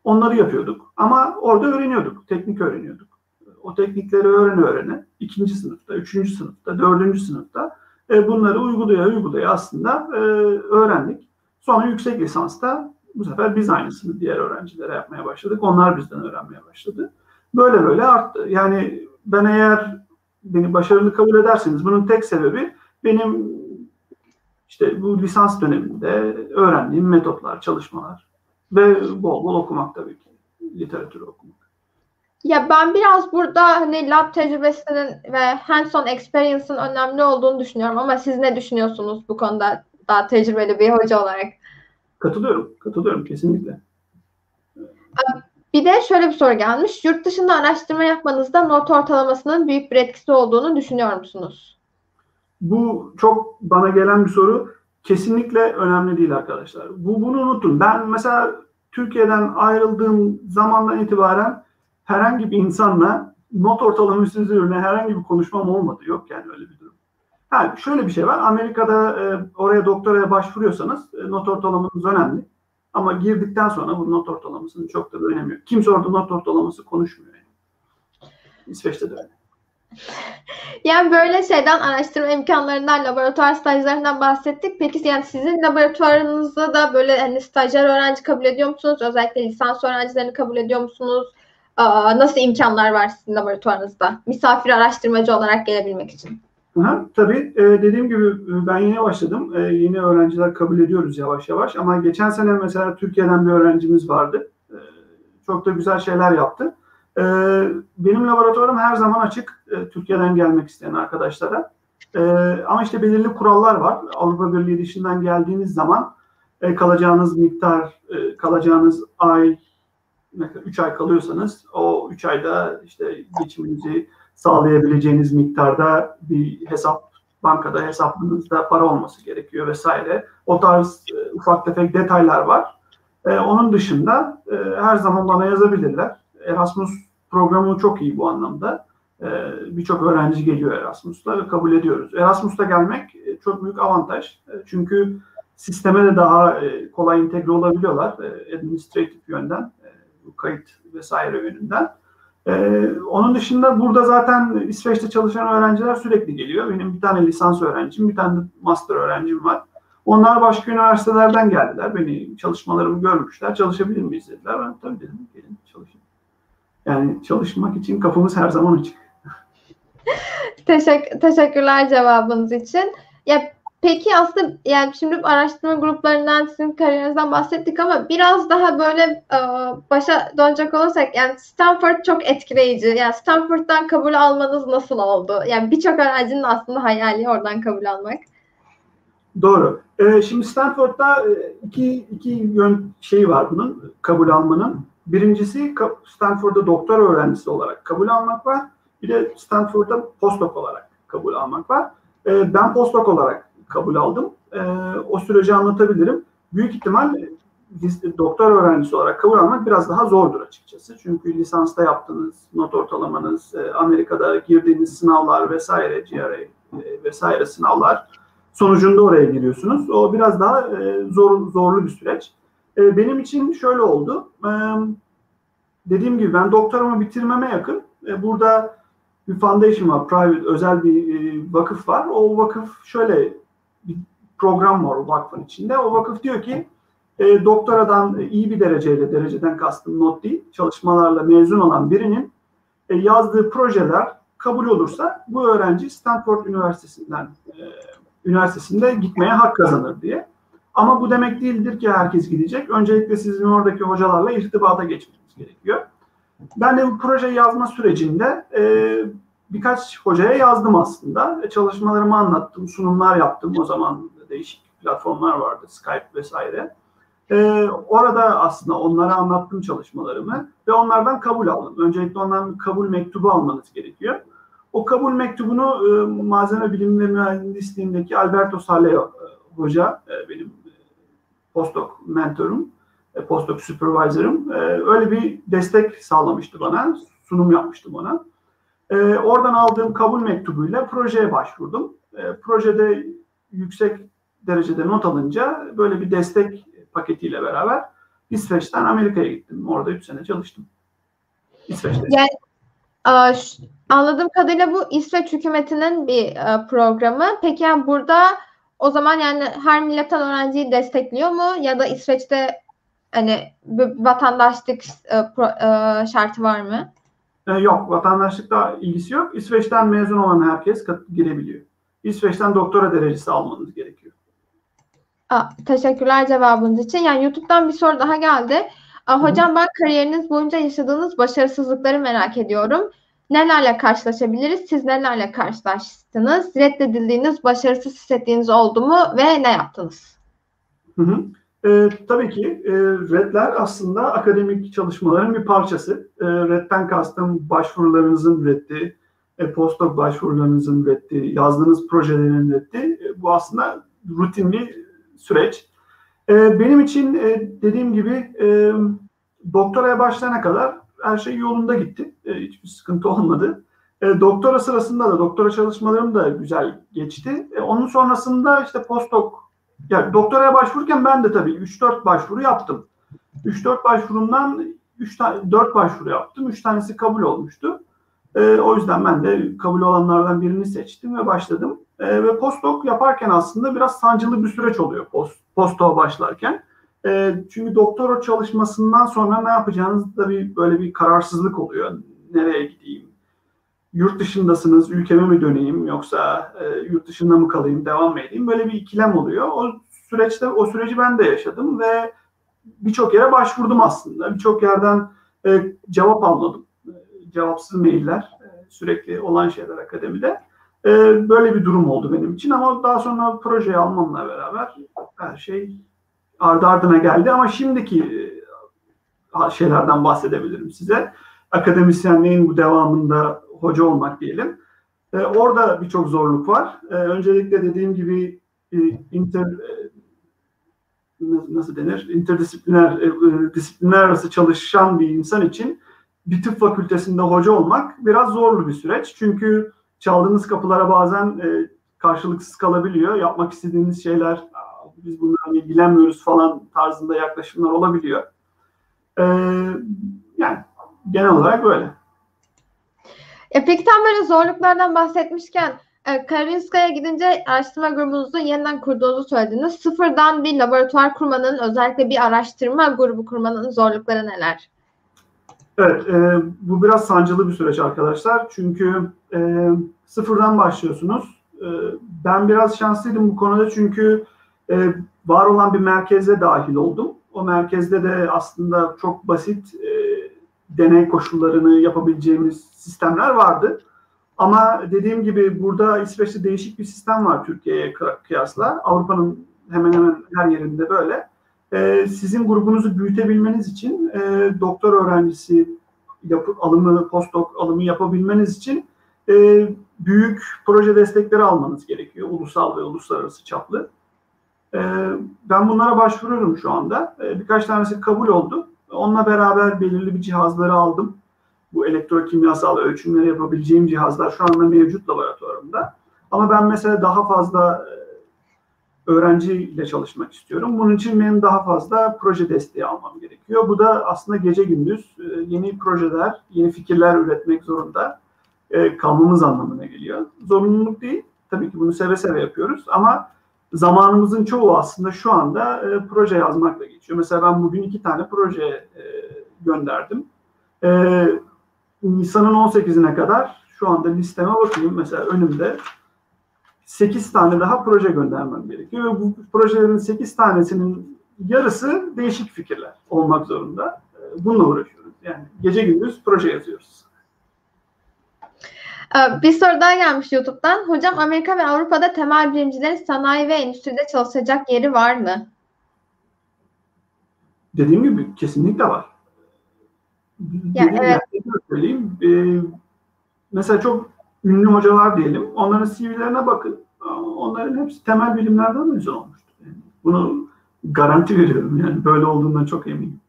Onları yapıyorduk. Ama orada öğreniyorduk, teknik öğreniyorduk. O teknikleri öğrene öğrene ikinci sınıfta, üçüncü sınıfta, dördüncü sınıfta e, bunları uygulaya uygulaya aslında e, öğrendik. Sonra yüksek lisansta bu sefer biz aynısını diğer öğrencilere yapmaya başladık. Onlar bizden öğrenmeye başladı. Böyle böyle arttı. Yani ben eğer beni başarılı kabul ederseniz bunun tek sebebi benim işte bu lisans döneminde öğrendiğim metotlar, çalışmalar ve bol bol okumak tabii ki. Literatürü okumak. Ya ben biraz burada hani lab tecrübesinin ve hands-on experience'ın önemli olduğunu düşünüyorum ama siz ne düşünüyorsunuz bu konuda daha tecrübeli bir hoca olarak? Katılıyorum, katılıyorum kesinlikle. Bir de şöyle bir soru gelmiş. Yurt dışında araştırma yapmanızda not ortalamasının büyük bir etkisi olduğunu düşünüyor musunuz? Bu çok bana gelen bir soru. Kesinlikle önemli değil arkadaşlar. Bu bunu unutun. Ben mesela Türkiye'den ayrıldığım zamandan itibaren herhangi bir insanla not ortalaması üzerine herhangi bir konuşmam olmadı. Yok yani öyle bir durum. Ha, şöyle bir şey var. Amerika'da e, oraya doktoraya başvuruyorsanız e, not ortalamanız önemli. Ama girdikten sonra bu not ortalamasının çok da bir önemi yok. Kimse orada not ortalaması konuşmuyor. Yani. İsveç'te de öyle. Yani böyle şeyden araştırma imkanlarından, laboratuvar stajlarından bahsettik. Peki yani sizin laboratuvarınızda da böyle hani stajyer öğrenci kabul ediyor musunuz? Özellikle lisans öğrencilerini kabul ediyor musunuz? Nasıl imkanlar var sizin laboratuvarınızda? Misafir araştırmacı olarak gelebilmek için. Aha, tabii e, dediğim gibi e, ben yeni başladım. E, yeni öğrenciler kabul ediyoruz yavaş yavaş. Ama geçen sene mesela Türkiye'den bir öğrencimiz vardı. Çok da güzel şeyler yaptı. Benim laboratuvarım her zaman açık Türkiye'den gelmek isteyen arkadaşlara. Ama işte belirli kurallar var. Avrupa Birliği dışından geldiğiniz zaman kalacağınız miktar, kalacağınız ay, mesela 3 ay kalıyorsanız o 3 ayda işte geçiminizi sağlayabileceğiniz miktarda bir hesap bankada hesabınızda para olması gerekiyor vesaire. O tarz e, ufak tefek detaylar var. E, onun dışında e, her zaman bana yazabilirler. Erasmus programı çok iyi bu anlamda. E, Birçok öğrenci geliyor Erasmus'ta ve kabul ediyoruz. Erasmus'ta gelmek e, çok büyük avantaj. E, çünkü sisteme de daha e, kolay entegre olabiliyorlar e, administratif yönden, kayıt vesaire yönünden. Ee, onun dışında burada zaten İsveç'te çalışan öğrenciler sürekli geliyor. Benim bir tane lisans öğrencim, bir tane master öğrencim var. Onlar başka üniversitelerden geldiler. Beni çalışmalarımı görmüşler. Çalışabilir miyiz dediler. Ben tabii dedim gelin çalışın. Yani çalışmak için kapımız her zaman açık. Teşekkür, teşekkürler cevabınız için. Ya Peki aslında yani şimdi araştırma gruplarından sizin kariyerinizden bahsettik ama biraz daha böyle e, başa dönecek olursak yani Stanford çok etkileyici. Yani Stanford'dan kabul almanız nasıl oldu? Yani birçok öğrencinin aslında hayali oradan kabul almak. Doğru. Ee, şimdi Stanford'da e, iki, iki yön şey var bunun kabul almanın. Birincisi Stanford'da doktor öğrencisi olarak kabul almak var. Bir de Stanford'da postdoc olarak kabul almak var. Ee, ben postdoc olarak kabul aldım. E, o süreci anlatabilirim. Büyük ihtimal doktor öğrencisi olarak kabul almak biraz daha zordur açıkçası. Çünkü lisansta yaptığınız not ortalamanız, e, Amerika'da girdiğiniz sınavlar vesaire, GRE e, vesaire sınavlar sonucunda oraya giriyorsunuz. O biraz daha e, zor zorlu bir süreç. E, benim için şöyle oldu. E, dediğim gibi ben doktoramı bitirmeme yakın. E, burada bir foundation var, private, özel bir e, vakıf var. O vakıf şöyle bir program var o vakfın içinde. O vakıf diyor ki e, doktoradan iyi bir dereceyle, dereceden kastım not değil, çalışmalarla mezun olan birinin e, yazdığı projeler kabul olursa bu öğrenci Stanford Üniversitesi'nden e, üniversitesinde gitmeye hak kazanır diye. Ama bu demek değildir ki herkes gidecek. Öncelikle sizin oradaki hocalarla irtibata geçmeniz gerekiyor. Ben de bu projeyi yazma sürecinde e, birkaç hocaya yazdım aslında. Çalışmalarımı anlattım, sunumlar yaptım. O zaman değişik platformlar vardı, Skype vesaire. E, orada aslında onlara anlattım çalışmalarımı ve onlardan kabul aldım. Öncelikle ondan kabul mektubu almanız gerekiyor. O kabul mektubunu e, malzeme bilimi ve mühendisliğindeki Alberto Saleo e, hoca, e, benim e, postdoc mentorum, e, postdoc supervisor'ım. E, öyle bir destek sağlamıştı bana, sunum yapmıştım ona. E, oradan aldığım kabul mektubuyla projeye başvurdum. E, projede yüksek derecede not alınca böyle bir destek paketiyle beraber İsveç'ten Amerika'ya gittim. Orada 3 sene çalıştım. İsveç'te. Yani anladığım kadarıyla bu İsveç hükümetinin bir programı. Peki yani burada o zaman yani her milletten öğrenciyi destekliyor mu ya da İsveç'te hani vatandaşlık şartı var mı? Yok, vatandaşlıkla ilgisi yok. İsveç'ten mezun olan herkes girebiliyor. İsveç'ten doktora derecesi almanız gerekiyor. Aa, teşekkürler cevabınız için. Yani YouTube'dan bir soru daha geldi. Aa, hocam ben kariyeriniz boyunca yaşadığınız başarısızlıkları merak ediyorum. Nelerle karşılaşabiliriz? Siz nelerle karşılaştınız? Reddedildiğiniz, başarısız hissettiğiniz oldu mu ve ne yaptınız? Hı hı. E, tabii ki e, redler aslında akademik çalışmaların bir parçası. E, redden kastım başvurularınızın reddi, e, postdoc başvurularınızın reddi, yazdığınız projelerin reddi. E, bu aslında rutin bir süreç. E, benim için e, dediğim gibi e, doktoraya başlayana kadar her şey yolunda gitti. E, hiçbir sıkıntı olmadı. E, doktora sırasında da doktora çalışmalarım da güzel geçti. E, onun sonrasında işte postdoc yani doktoraya başvururken ben de tabii 3-4 başvuru yaptım. 3-4 başvurumdan 3 tane 4 başvuru yaptım. 3 tanesi kabul olmuştu. E, o yüzden ben de kabul olanlardan birini seçtim ve başladım. E, ve postdoc yaparken aslında biraz sancılı bir süreç oluyor post, postdoc başlarken. E, çünkü doktora çalışmasından sonra ne yapacağınız da bir böyle bir kararsızlık oluyor. Nereye gideyim? Yurt dışındasınız, ülkeme mi döneyim yoksa e, yurt dışında mı kalayım, devam mı edeyim? Böyle bir ikilem oluyor. O süreçte o süreci ben de yaşadım ve birçok yere başvurdum aslında. Birçok yerden e, cevap almadım. E, cevapsız mailler e, sürekli olan şeyler akademide. E, böyle bir durum oldu benim için ama daha sonra projeyi almamla beraber her şey ardı ardına geldi ama şimdiki e, şeylerden bahsedebilirim size. Akademisyenliğin bu devamında hoca olmak diyelim. E, orada birçok zorluk var. E, öncelikle dediğim gibi e, inter e, nasıl denir? interdisipliner e, e, disiplinler arası çalışan bir insan için bir tıp fakültesinde hoca olmak biraz zorlu bir süreç. Çünkü çaldığınız kapılara bazen e, karşılıksız kalabiliyor. Yapmak istediğiniz şeyler biz bunlarla ilgilenmiyoruz falan tarzında yaklaşımlar olabiliyor. E, yani genel olarak böyle. E peki tam böyle zorluklardan bahsetmişken e, Karolinska'ya gidince araştırma grubunuzu yeniden kurduğunuzu söylediniz. Sıfırdan bir laboratuvar kurmanın, özellikle bir araştırma grubu kurmanın zorlukları neler? Evet, e, bu biraz sancılı bir süreç arkadaşlar. Çünkü e, sıfırdan başlıyorsunuz. E, ben biraz şanslıydım bu konuda çünkü e, var olan bir merkeze dahil oldum. O merkezde de aslında çok basit e, deney koşullarını yapabileceğimiz sistemler vardı. Ama dediğim gibi burada İsveç'te değişik bir sistem var Türkiye'ye kıyasla. Avrupa'nın hemen hemen her yerinde böyle. Ee, sizin grubunuzu büyütebilmeniz için e, doktor öğrencisi yapıp alımı, postdoc alımı yapabilmeniz için e, büyük proje destekleri almanız gerekiyor. Ulusal ve uluslararası çaplı. E, ben bunlara başvuruyorum şu anda. E, birkaç tanesi kabul oldu. Onunla beraber belirli bir cihazları aldım. Bu elektrokimyasal ölçümleri yapabileceğim cihazlar şu anda mevcut laboratuvarımda. Ama ben mesela daha fazla e, öğrenciyle çalışmak istiyorum. Bunun için benim daha fazla proje desteği almam gerekiyor. Bu da aslında gece gündüz e, yeni projeler, yeni fikirler üretmek zorunda e, kalmamız anlamına geliyor. Zorunluluk değil. Tabii ki bunu seve seve yapıyoruz ama zamanımızın çoğu aslında şu anda e, proje yazmakla geçiyor. Mesela ben bugün iki tane proje e, gönderdim. E, Nisan'ın 18'ine kadar şu anda listeme bakayım. Mesela önümde 8 tane daha proje göndermem gerekiyor. Ve bu projelerin 8 tanesinin yarısı değişik fikirler olmak zorunda. E, bununla uğraşıyoruz. Yani gece gündüz proje yazıyoruz. Ee, bir soru daha gelmiş YouTube'dan. Hocam Amerika ve Avrupa'da temel bilimcilerin sanayi ve endüstride çalışacak yeri var mı? Dediğim gibi kesinlikle var. Yani, evet. söyleyeyim. Ee, mesela çok ünlü hocalar diyelim. Onların CV'lerine bakın. Onların hepsi temel bilimlerden mezun olmuştur. Yani bunu garanti veriyorum. Yani böyle olduğundan çok eminim.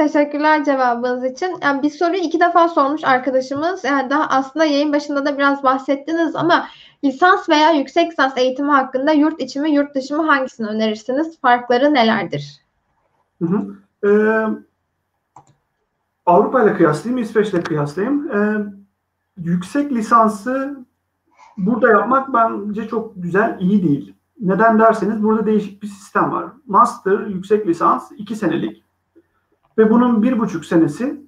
Teşekkürler cevabınız için. Yani bir soruyu iki defa sormuş arkadaşımız. Yani daha aslında yayın başında da biraz bahsettiniz ama lisans veya yüksek lisans eğitimi hakkında yurt içi mi yurt dışı mı hangisini önerirsiniz? Farkları nelerdir? Hı hı. Ee, Avrupa ile kıyaslayayım, İsveç kıyaslayayım. Ee, yüksek lisansı burada yapmak bence çok güzel, iyi değil. Neden derseniz burada değişik bir sistem var. Master, yüksek lisans iki senelik ve bunun bir buçuk senesi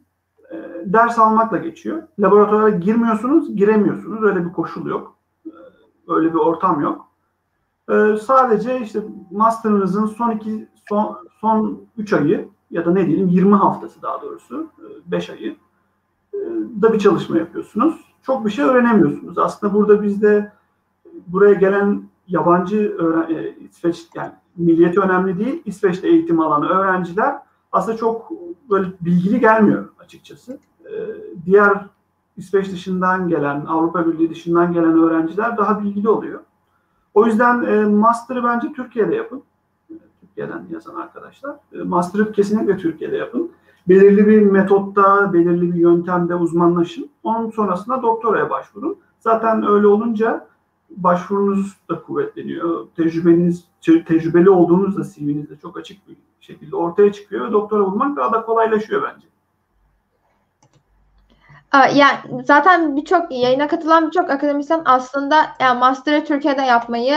e, ders almakla geçiyor. Laboratuvara girmiyorsunuz, giremiyorsunuz. Öyle bir koşul yok. E, öyle bir ortam yok. E, sadece işte master'ınızın son iki son son 3 ayı ya da ne diyelim 20 haftası daha doğrusu 5 e, ayı e, da bir çalışma yapıyorsunuz. Çok bir şey öğrenemiyorsunuz. Aslında burada bizde buraya gelen yabancı İsveç yani milliyeti önemli değil. İsveç'te eğitim alan öğrenciler aslında çok böyle bilgili gelmiyor açıkçası. Diğer İsveç dışından gelen, Avrupa Birliği dışından gelen öğrenciler daha bilgili oluyor. O yüzden master'ı bence Türkiye'de yapın. Türkiye'den yazan arkadaşlar. E, master'ı kesinlikle Türkiye'de yapın. Belirli bir metotta, belirli bir yöntemde uzmanlaşın. Onun sonrasında doktoraya başvurun. Zaten öyle olunca başvurunuz da kuvvetleniyor. Tecrübeniz, tecrübeli olduğunuz da CV'nizde çok açık bir şekilde ortaya çıkıyor. Doktora bulmak daha da kolaylaşıyor bence. Yani zaten birçok yayına katılan birçok akademisyen aslında yani master'ı Türkiye'de yapmayı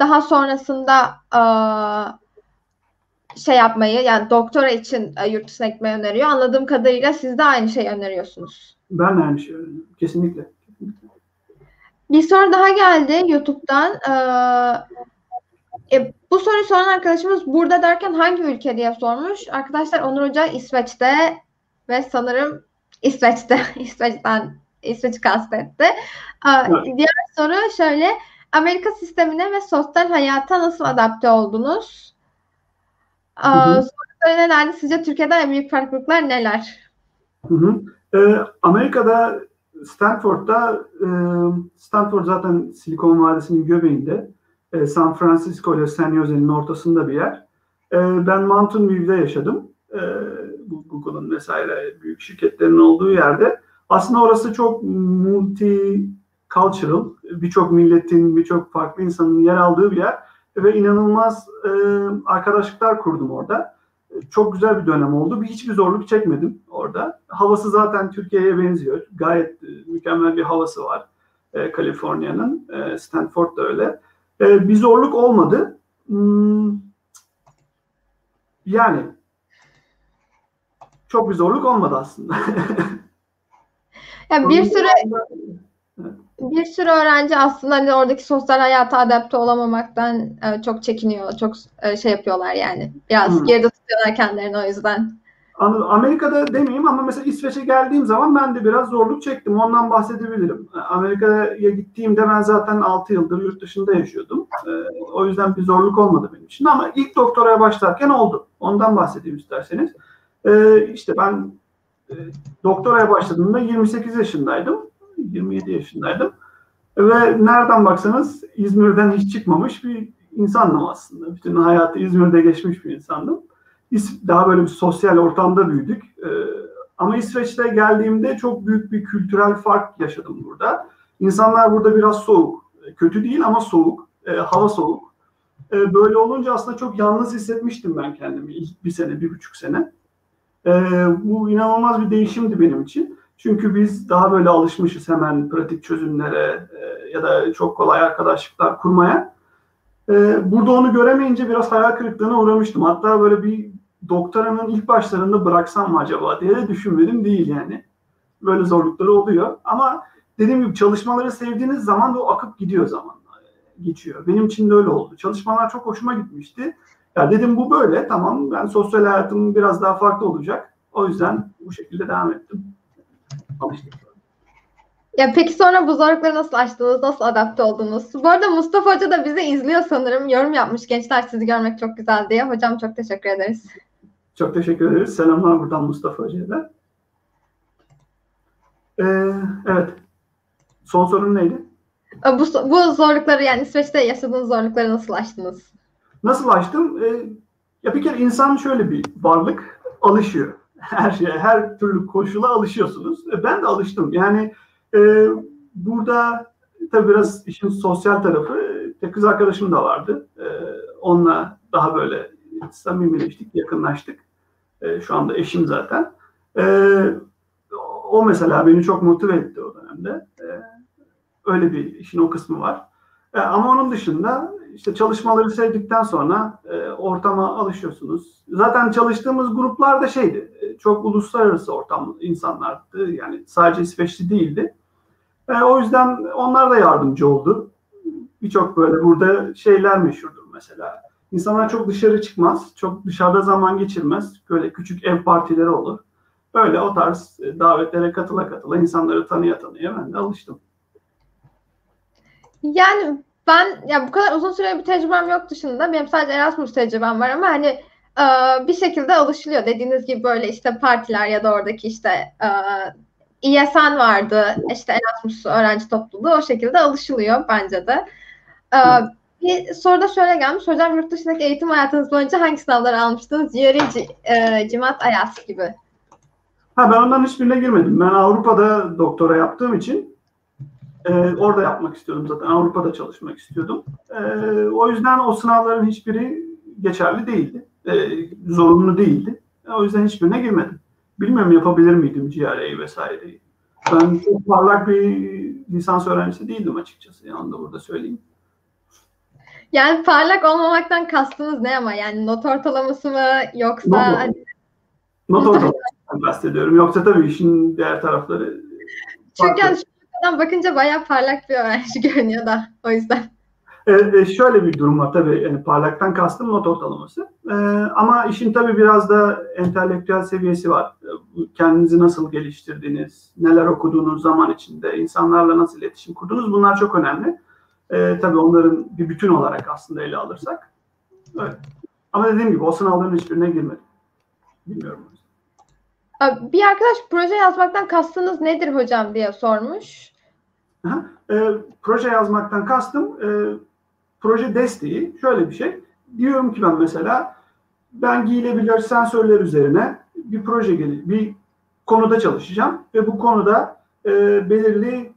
daha sonrasında şey yapmayı yani doktora için e, yurt dışına gitmeyi öneriyor. Anladığım kadarıyla siz de aynı şeyi öneriyorsunuz. Ben de aynı şeyi öneriyorum. Kesinlikle. Bir soru daha geldi YouTube'dan. Ee, e, bu soruyu soran arkadaşımız burada derken hangi ülke diye sormuş. Arkadaşlar Onur Hoca İsveç'te ve sanırım İsveç'te. İsveç'ten İsveç'i kastetti. Evet. Diğer soru şöyle. Amerika sistemine ve sosyal hayata nasıl adapte oldunuz? Hı nelerdi? Sizce Türkiye'de en büyük farklılıklar neler? Hı hı. Ee, Amerika'da Stanford'da e, Stanford zaten Silikon Vadisi'nin göbeğinde. E, San Francisco ile San Jose'nin ortasında bir yer. E, ben Mountain View'de yaşadım. E, Google'ın vesaire büyük şirketlerin olduğu yerde. Aslında orası çok multi cultural, birçok milletin, birçok farklı insanın yer aldığı bir yer ve inanılmaz e, arkadaşlıklar kurdum orada. Çok güzel bir dönem oldu. Bir hiçbir zorluk çekmedim orada. Havası zaten Türkiye'ye benziyor. Gayet mükemmel bir havası var. E, Kaliforniya'nın. Stanford da öyle. E, bir zorluk olmadı. Hmm, yani çok bir zorluk olmadı aslında. ya bir süre bir sürü öğrenci aslında hani oradaki sosyal hayata adapte olamamaktan e, çok çekiniyor. Çok e, şey yapıyorlar yani. Biraz hmm. geride tutuyorlar kendilerini o yüzden. Amerika'da demeyeyim ama mesela İsveç'e geldiğim zaman ben de biraz zorluk çektim. Ondan bahsedebilirim. Amerika'ya gittiğimde ben zaten 6 yıldır yurt dışında yaşıyordum. E, o yüzden bir zorluk olmadı benim için ama ilk doktoraya başlarken oldu. Ondan bahsedeyim isterseniz. E, işte ben e, doktoraya başladığımda 28 yaşındaydım. 27 yaşındaydım. Ve nereden baksanız İzmir'den hiç çıkmamış bir insandım aslında. Bütün hayatı İzmir'de geçmiş bir insandım. Daha böyle bir sosyal ortamda büyüdük. Ee, ama İsveç'te geldiğimde çok büyük bir kültürel fark yaşadım burada. İnsanlar burada biraz soğuk. Kötü değil ama soğuk. Ee, hava soğuk. Ee, böyle olunca aslında çok yalnız hissetmiştim ben kendimi ilk bir sene, bir buçuk sene. Bu inanılmaz bir değişimdi benim için. Çünkü biz daha böyle alışmışız hemen pratik çözümlere e, ya da çok kolay arkadaşlıklar kurmaya. Burada onu göremeyince biraz hayal kırıklığına uğramıştım. Hatta böyle bir doktoranın ilk başlarında bıraksam mı acaba diye de düşünmedim değil yani. Böyle zorlukları oluyor. Ama dediğim gibi çalışmaları sevdiğiniz zaman da o akıp gidiyor zaman geçiyor. Benim için de öyle oldu. Çalışmalar çok hoşuma gitmişti. Ya dedim bu böyle tamam ben sosyal hayatım biraz daha farklı olacak. O yüzden bu şekilde devam ettim. Alıştık. Ya peki sonra bu zorlukları nasıl aştınız? Nasıl adapte oldunuz? Bu arada Mustafa Hoca da bizi izliyor sanırım. Yorum yapmış. Gençler sizi görmek çok güzel diye. Hocam çok teşekkür ederiz. Çok teşekkür ederiz. Selamlar buradan Mustafa Hoca'ya da. Ee, evet. Son sorun neydi? Bu, bu zorlukları yani İsveç'te yaşadığınız zorlukları nasıl aştınız? Nasıl aştım? Ee, ya bir kere insan şöyle bir varlık alışıyor. Her şeye, her türlü koşula alışıyorsunuz. Ben de alıştım. Yani e, burada tabii biraz işin sosyal tarafı e, kız arkadaşım da vardı. E, onunla daha böyle samimileştik, yakınlaştık. E, şu anda eşim zaten. E, o mesela beni çok motive etti o dönemde. E, öyle bir işin o kısmı var. E, ama onun dışında işte çalışmaları sevdikten sonra e, ortama alışıyorsunuz. Zaten çalıştığımız gruplar da şeydi, e, çok uluslararası ortam insanlardı. Yani sadece İsveçli değildi. E, o yüzden onlar da yardımcı oldu. Birçok böyle burada şeyler meşhurdur mesela. İnsanlar çok dışarı çıkmaz, çok dışarıda zaman geçirmez. Böyle küçük ev partileri olur. Böyle o tarz e, davetlere katıla katıla insanları tanıya tanıya ben de alıştım. Yani ben ya bu kadar uzun süre bir tecrübem yok dışında. Benim sadece Erasmus tecrübem var ama hani e, bir şekilde alışılıyor. Dediğiniz gibi böyle işte partiler ya da oradaki işte e, vardı. işte Erasmus öğrenci topluluğu o şekilde alışılıyor bence de. E, bir soruda şöyle gelmiş. Hocam yurt dışındaki eğitim hayatınız boyunca hangi sınavları almıştınız? GRE, e, CIMAT, IELTS gibi. Ha ben ondan hiçbirine girmedim. Ben Avrupa'da doktora yaptığım için e, orada yapmak istiyordum zaten. Avrupa'da çalışmak istiyordum. E, o yüzden o sınavların hiçbiri geçerli değildi. E, zorunlu değildi. E, o yüzden hiçbirine girmedim. Bilmiyorum yapabilir miydim GRE vesaireyi. Ben çok parlak bir lisans öğrencisi değildim açıkçası. Yani da burada söyleyeyim. Yani parlak olmamaktan kastınız ne ama? Yani not ortalaması mı yoksa... Not, not ortalamasından bahsediyorum. Yoksa tabii işin diğer tarafları... Çünkü yani şuradan bakınca bayağı parlak bir öğrenci görünüyor da o yüzden. Ee, şöyle bir durum var tabii yani parlaktan kastım not ortalaması. Ee, ama işin tabii biraz da entelektüel seviyesi var. Kendinizi nasıl geliştirdiniz, neler okuduğunuz zaman içinde, insanlarla nasıl iletişim kurdunuz bunlar çok önemli. Ee, tabii onların bir bütün olarak aslında ele alırsak. Evet. Ama dediğim gibi o sınavların hiçbirine girmedim. Bilmiyorum. Bir arkadaş proje yazmaktan kastınız nedir hocam diye sormuş. Aha, e, proje yazmaktan kastım e, proje desteği şöyle bir şey. Diyorum ki ben mesela ben giyilebilir sensörler üzerine bir proje gelir, bir konuda çalışacağım ve bu konuda e, belirli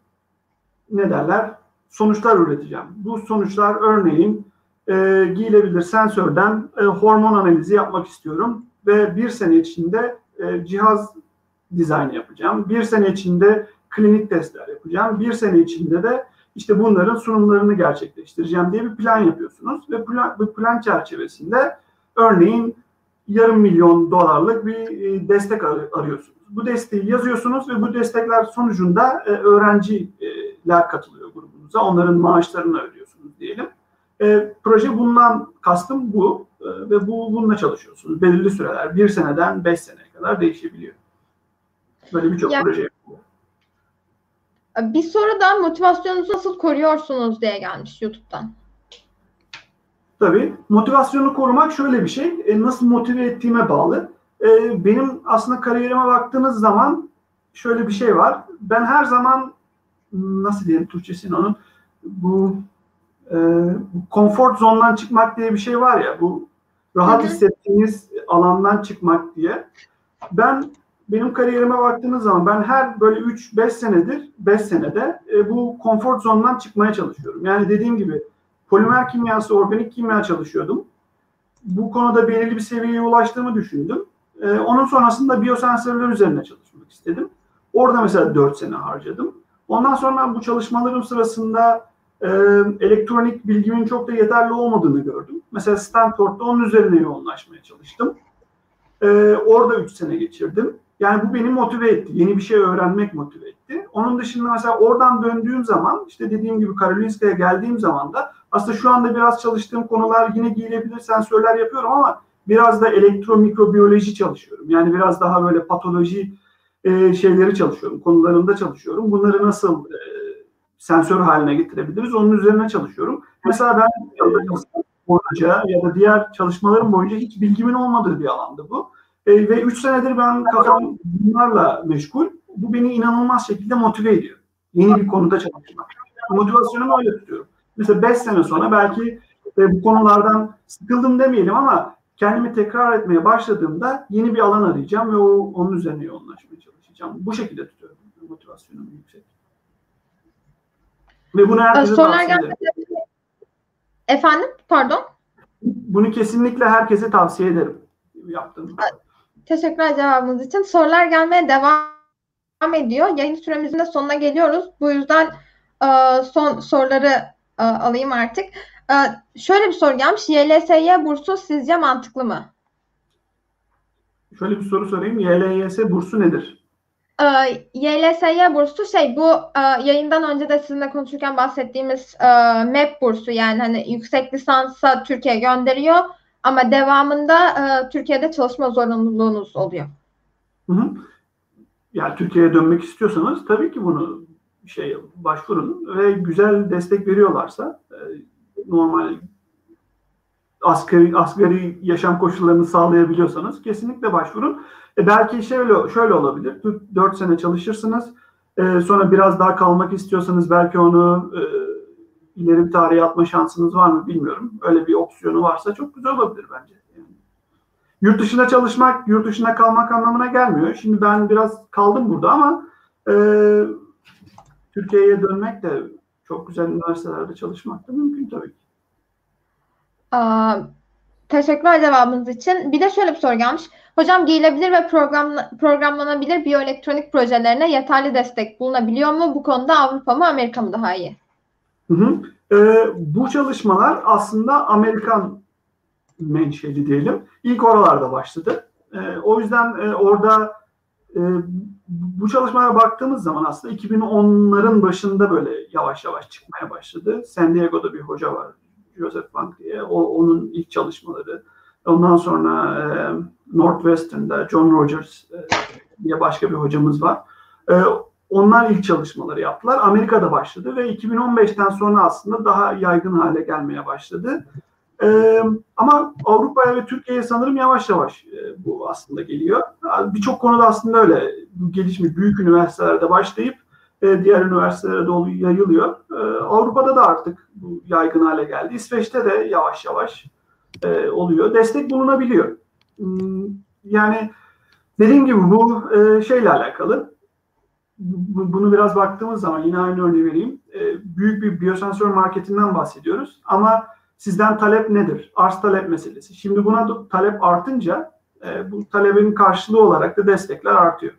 ne derler sonuçlar üreteceğim. Bu sonuçlar örneğin e, giyilebilir sensörden e, hormon analizi yapmak istiyorum ve bir sene içinde e, cihaz dizaynı yapacağım. Bir sene içinde klinik testler yapacağım. Bir sene içinde de işte bunların sunumlarını gerçekleştireceğim diye bir plan yapıyorsunuz ve plan, bu plan çerçevesinde örneğin yarım milyon dolarlık bir e, destek arıyorsunuz. Bu desteği yazıyorsunuz ve bu destekler sonucunda e, öğrenciler katılıyor grubunuza. Onların maaşlarını ödüyorsunuz diyelim. E, proje bundan kastım bu e, ve bu bununla çalışıyorsunuz. Belirli süreler bir seneden beş seneye kadar değişebiliyor. Böyle birçok yani, proje yapılıyor. Bir soru da motivasyonunuzu nasıl koruyorsunuz diye gelmiş YouTube'dan. Tabii. Motivasyonu korumak şöyle bir şey. E, nasıl motive ettiğime bağlı. E, benim aslında kariyerime baktığınız zaman şöyle bir şey var. Ben her zaman nasıl diyelim Türkçesini onun bu e, konfor zondan çıkmak diye bir şey var ya bu rahat hissettiğiniz alandan çıkmak diye. Ben benim kariyerime baktığınız zaman ben her böyle 3-5 senedir 5 senede e, bu konfor zondan çıkmaya çalışıyorum. Yani dediğim gibi polimer kimyası, organik kimya çalışıyordum. Bu konuda belirli bir seviyeye ulaştığımı düşündüm. E, onun sonrasında biyosensörler üzerine çalışmak istedim. Orada mesela 4 sene harcadım. Ondan sonra bu çalışmalarım sırasında e, elektronik bilgimin çok da yeterli olmadığını gördüm. Mesela Stanford'da onun üzerine yoğunlaşmaya çalıştım. E, orada 3 sene geçirdim. Yani bu beni motive etti. Yeni bir şey öğrenmek motive etti. Onun dışında mesela oradan döndüğüm zaman işte dediğim gibi Karolinska'ya geldiğim zaman da aslında şu anda biraz çalıştığım konular yine giyilebilir sensörler yapıyorum ama Biraz da elektromikrobiyoloji çalışıyorum. Yani biraz daha böyle patoloji e, şeyleri çalışıyorum. Konularında çalışıyorum. Bunları nasıl e, sensör haline getirebiliriz? Onun üzerine çalışıyorum. Mesela ben boyunca ya da diğer çalışmalarım boyunca hiç bilgimin olmadığı bir alandı bu. E, ve 3 senedir ben kafam bunlarla meşgul. Bu beni inanılmaz şekilde motive ediyor. Yeni bir konuda çalışmak. Motivasyonumu öyle tutuyorum. Mesela 5 sene sonra belki e, bu konulardan sıkıldım demeyelim ama kendimi tekrar etmeye başladığımda yeni bir alan arayacağım ve o, onun üzerine yoğunlaşmaya çalışacağım. Bu şekilde tutuyorum motivasyonum yüksek. Ve bunu herkese tavsiye ederim. Efendim? Pardon? Bunu kesinlikle herkese tavsiye ederim. Yaptığım. Teşekkürler cevabınız için. Sorular gelmeye devam ediyor. Yayın süremizin de sonuna geliyoruz. Bu yüzden e, son soruları e, alayım artık. E, şöyle bir soru gelmiş. YLSY bursu sizce mantıklı mı? Şöyle bir soru sorayım. YLS bursu nedir? YLSY bursu şey bu yayından önce de sizinle konuşurken bahsettiğimiz MEP bursu yani hani yüksek lisansa Türkiye gönderiyor ama devamında e, Türkiye'de çalışma zorunluluğunuz oluyor. Hı hı. Yani Türkiye'ye dönmek istiyorsanız tabii ki bunu şey başvurun ve güzel destek veriyorlarsa e, normal asgari, asgari yaşam koşullarını sağlayabiliyorsanız kesinlikle başvurun. E belki şöyle şöyle olabilir. 4 sene çalışırsınız. E, sonra biraz daha kalmak istiyorsanız belki onu e, ileri bir tarihe atma şansınız var mı bilmiyorum. Öyle bir opsiyonu varsa çok güzel olabilir bence. Yani. Yurt dışında çalışmak, yurt dışında kalmak anlamına gelmiyor. Şimdi ben biraz kaldım burada ama e, Türkiye'ye dönmek de çok güzel üniversitelerde çalışmak da mümkün tabii ki. Aa, teşekkürler cevabınız için. Bir de şöyle bir soru gelmiş. Hocam giyilebilir ve program, programlanabilir biyoelektronik projelerine yeterli destek bulunabiliyor mu? Bu konuda Avrupa mı Amerika mı daha iyi? Hı hı. Ee, bu çalışmalar aslında Amerikan menşeli diyelim. İlk oralarda başladı. Ee, o yüzden e, orada e, bu çalışmalara baktığımız zaman aslında 2010'ların başında böyle yavaş yavaş çıkmaya başladı. San Diego'da bir hoca var, Joseph Bank diye. O, onun ilk çalışmaları. Ondan sonra e, Northwestern'da John Rogers e, diye başka bir hocamız var. E, onlar ilk çalışmaları yaptılar. Amerika'da başladı ve 2015'ten sonra aslında daha yaygın hale gelmeye başladı. Ee, ama Avrupa'ya ve Türkiye'ye sanırım yavaş yavaş e, bu aslında geliyor. Birçok konuda aslında öyle gelişmiş büyük üniversitelerde başlayıp e, diğer üniversitelere doğru yayılıyor. E, Avrupa'da da artık bu yaygın hale geldi. İsveç'te de yavaş yavaş e, oluyor. Destek bulunabiliyor. Hmm, yani dediğim gibi bu e, şeyle alakalı bunu biraz baktığımız zaman yine aynı örneği vereyim. E, büyük bir biyosensör marketinden bahsediyoruz ama sizden talep nedir? Arz talep meselesi. Şimdi buna talep artınca e, bu talebin karşılığı olarak da destekler artıyor.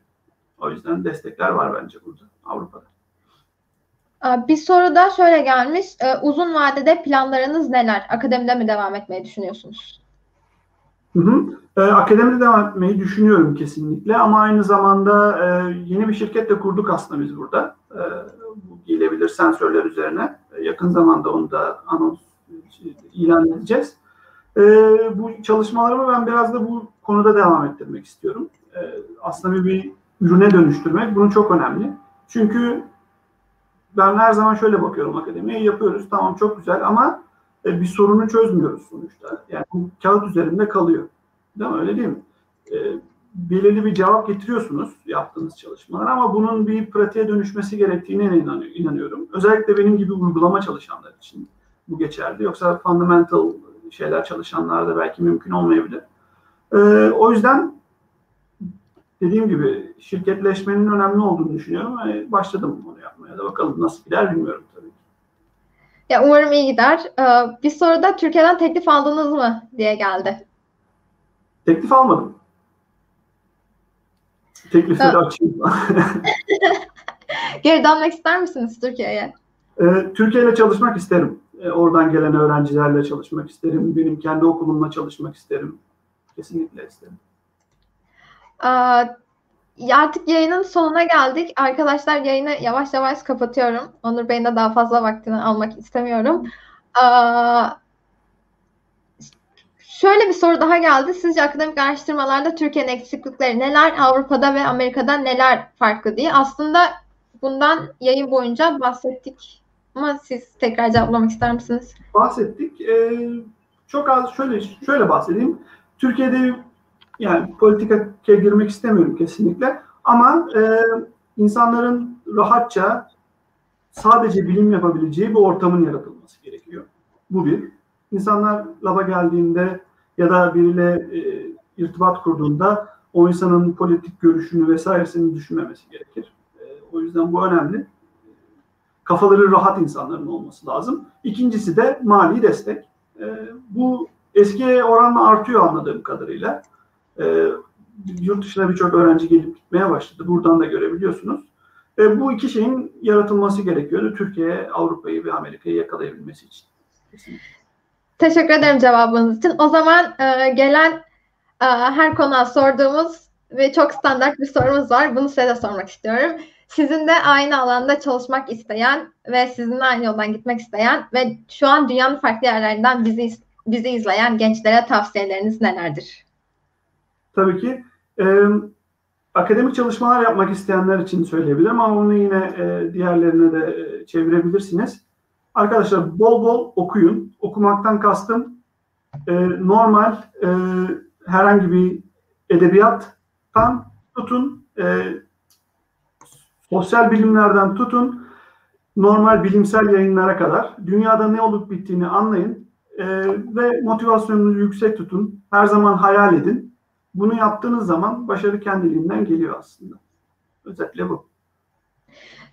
O yüzden destekler var bence burada Avrupa'da. Bir soru da şöyle gelmiş. E, uzun vadede planlarınız neler? Akademide mi devam etmeyi düşünüyorsunuz? Hı hı. E, akademide devam etmeyi düşünüyorum kesinlikle ama aynı zamanda e, yeni bir şirket de kurduk aslında biz burada. Bu gelebilir sensörler üzerine. Yakın zamanda onu da anons ilan edeceğiz. E, bu çalışmalarımı ben biraz da bu konuda devam ettirmek istiyorum. E, aslında bir, bir ürüne dönüştürmek bunun çok önemli. Çünkü ben her zaman şöyle bakıyorum akademiye yapıyoruz tamam çok güzel ama e, bir sorunu çözmüyoruz sonuçta. Yani bu kağıt üzerinde kalıyor. Değil mi? Öyle değil mi? E, belirli bir cevap getiriyorsunuz yaptığınız çalışmalar ama bunun bir pratiğe dönüşmesi gerektiğine inanıyorum. Özellikle benim gibi uygulama çalışanlar için bu geçerli. Yoksa fundamental şeyler çalışanlarda belki mümkün olmayabilir. E, o yüzden dediğim gibi şirketleşmenin önemli olduğunu düşünüyorum. ve başladım bunu yapmaya da bakalım nasıl gider bilmiyorum tabii. Ya umarım iyi gider. Ee, bir soru da Türkiye'den teklif aldınız mı diye geldi. Teklif almadım. Teklifleri açayım. Geri dönmek ister misiniz Türkiye'ye? Ee, Türkiye ile çalışmak isterim. Ee, oradan gelen öğrencilerle çalışmak isterim. Benim kendi okulumla çalışmak isterim. Kesinlikle isterim. Ee, artık yayının sonuna geldik. Arkadaşlar yayını yavaş yavaş kapatıyorum. Onur Bey'in de daha fazla vaktini almak istemiyorum. Ee, Şöyle bir soru daha geldi. Sizce akademik araştırmalarda Türkiye'nin eksiklikleri neler? Avrupa'da ve Amerika'da neler farklı diye. Aslında bundan yayın boyunca bahsettik. Ama siz tekrar cevaplamak ister misiniz? Bahsettik. Ee, çok az şöyle şöyle bahsedeyim. Türkiye'de yani politikaya girmek istemiyorum kesinlikle. Ama e, insanların rahatça sadece bilim yapabileceği bir ortamın yaratılması gerekiyor. Bu bir. İnsanlar laba geldiğinde ya da biriyle e, irtibat kurduğunda o insanın politik görüşünü vesairesini düşünmemesi gerekir. E, o yüzden bu önemli. Kafaları rahat insanların olması lazım. İkincisi de mali destek. E, bu eskiye oranla artıyor anladığım kadarıyla. E, yurt dışına birçok öğrenci gelip gitmeye başladı. Buradan da görebiliyorsunuz. E, bu iki şeyin yaratılması gerekiyordu Türkiye, Avrupa'yı ve Amerika'yı yakalayabilmesi için. Kesinlikle. Teşekkür ederim cevabınız için. O zaman e, gelen e, her konuğa sorduğumuz ve çok standart bir sorumuz var. Bunu size de sormak istiyorum. Sizin de aynı alanda çalışmak isteyen ve sizinle aynı yoldan gitmek isteyen ve şu an dünyanın farklı yerlerinden bizi bizi izleyen gençlere tavsiyeleriniz nelerdir? Tabii ki. E, akademik çalışmalar yapmak isteyenler için söyleyebilirim ama onu yine e, diğerlerine de e, çevirebilirsiniz. Arkadaşlar bol bol okuyun. Okumaktan kastım e, normal e, herhangi bir edebiyattan tutun, e, sosyal bilimlerden tutun, normal bilimsel yayınlara kadar dünyada ne olup bittiğini anlayın e, ve motivasyonunuzu yüksek tutun. Her zaman hayal edin. Bunu yaptığınız zaman başarı kendiliğinden geliyor aslında. Özetle bu.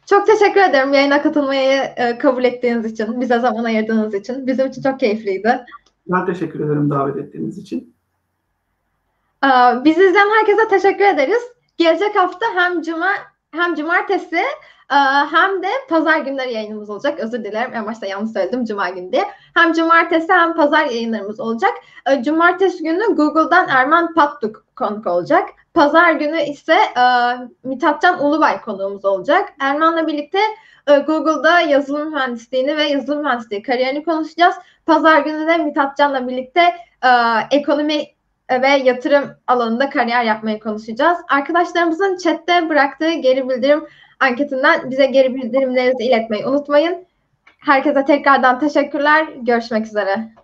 Çok teşekkür ederim yayına katılmayı e, kabul ettiğiniz için, bize zaman ayırdığınız için. Bizim için çok keyifliydi. Ben teşekkür ederim davet ettiğiniz için. Ee, bizi izleyen herkese teşekkür ederiz. Gelecek hafta hem cuma hem cumartesi e, hem de pazar günleri yayınımız olacak. Özür dilerim en başta yanlış söyledim cuma günü diye. Hem cumartesi hem pazar yayınlarımız olacak. E, cumartesi günü Google'dan Erman Pattuk konuk olacak. Pazar günü ise e, Mithatcan Ulubay konuğumuz olacak. Erman'la birlikte Google'da yazılım mühendisliğini ve yazılım mühendisliği kariyerini konuşacağız. Pazar günü de Mithatcan'la birlikte ekonomi ve yatırım alanında kariyer yapmayı konuşacağız. Arkadaşlarımızın chatte bıraktığı geri bildirim anketinden bize geri bildirimlerinizi iletmeyi unutmayın. Herkese tekrardan teşekkürler. Görüşmek üzere.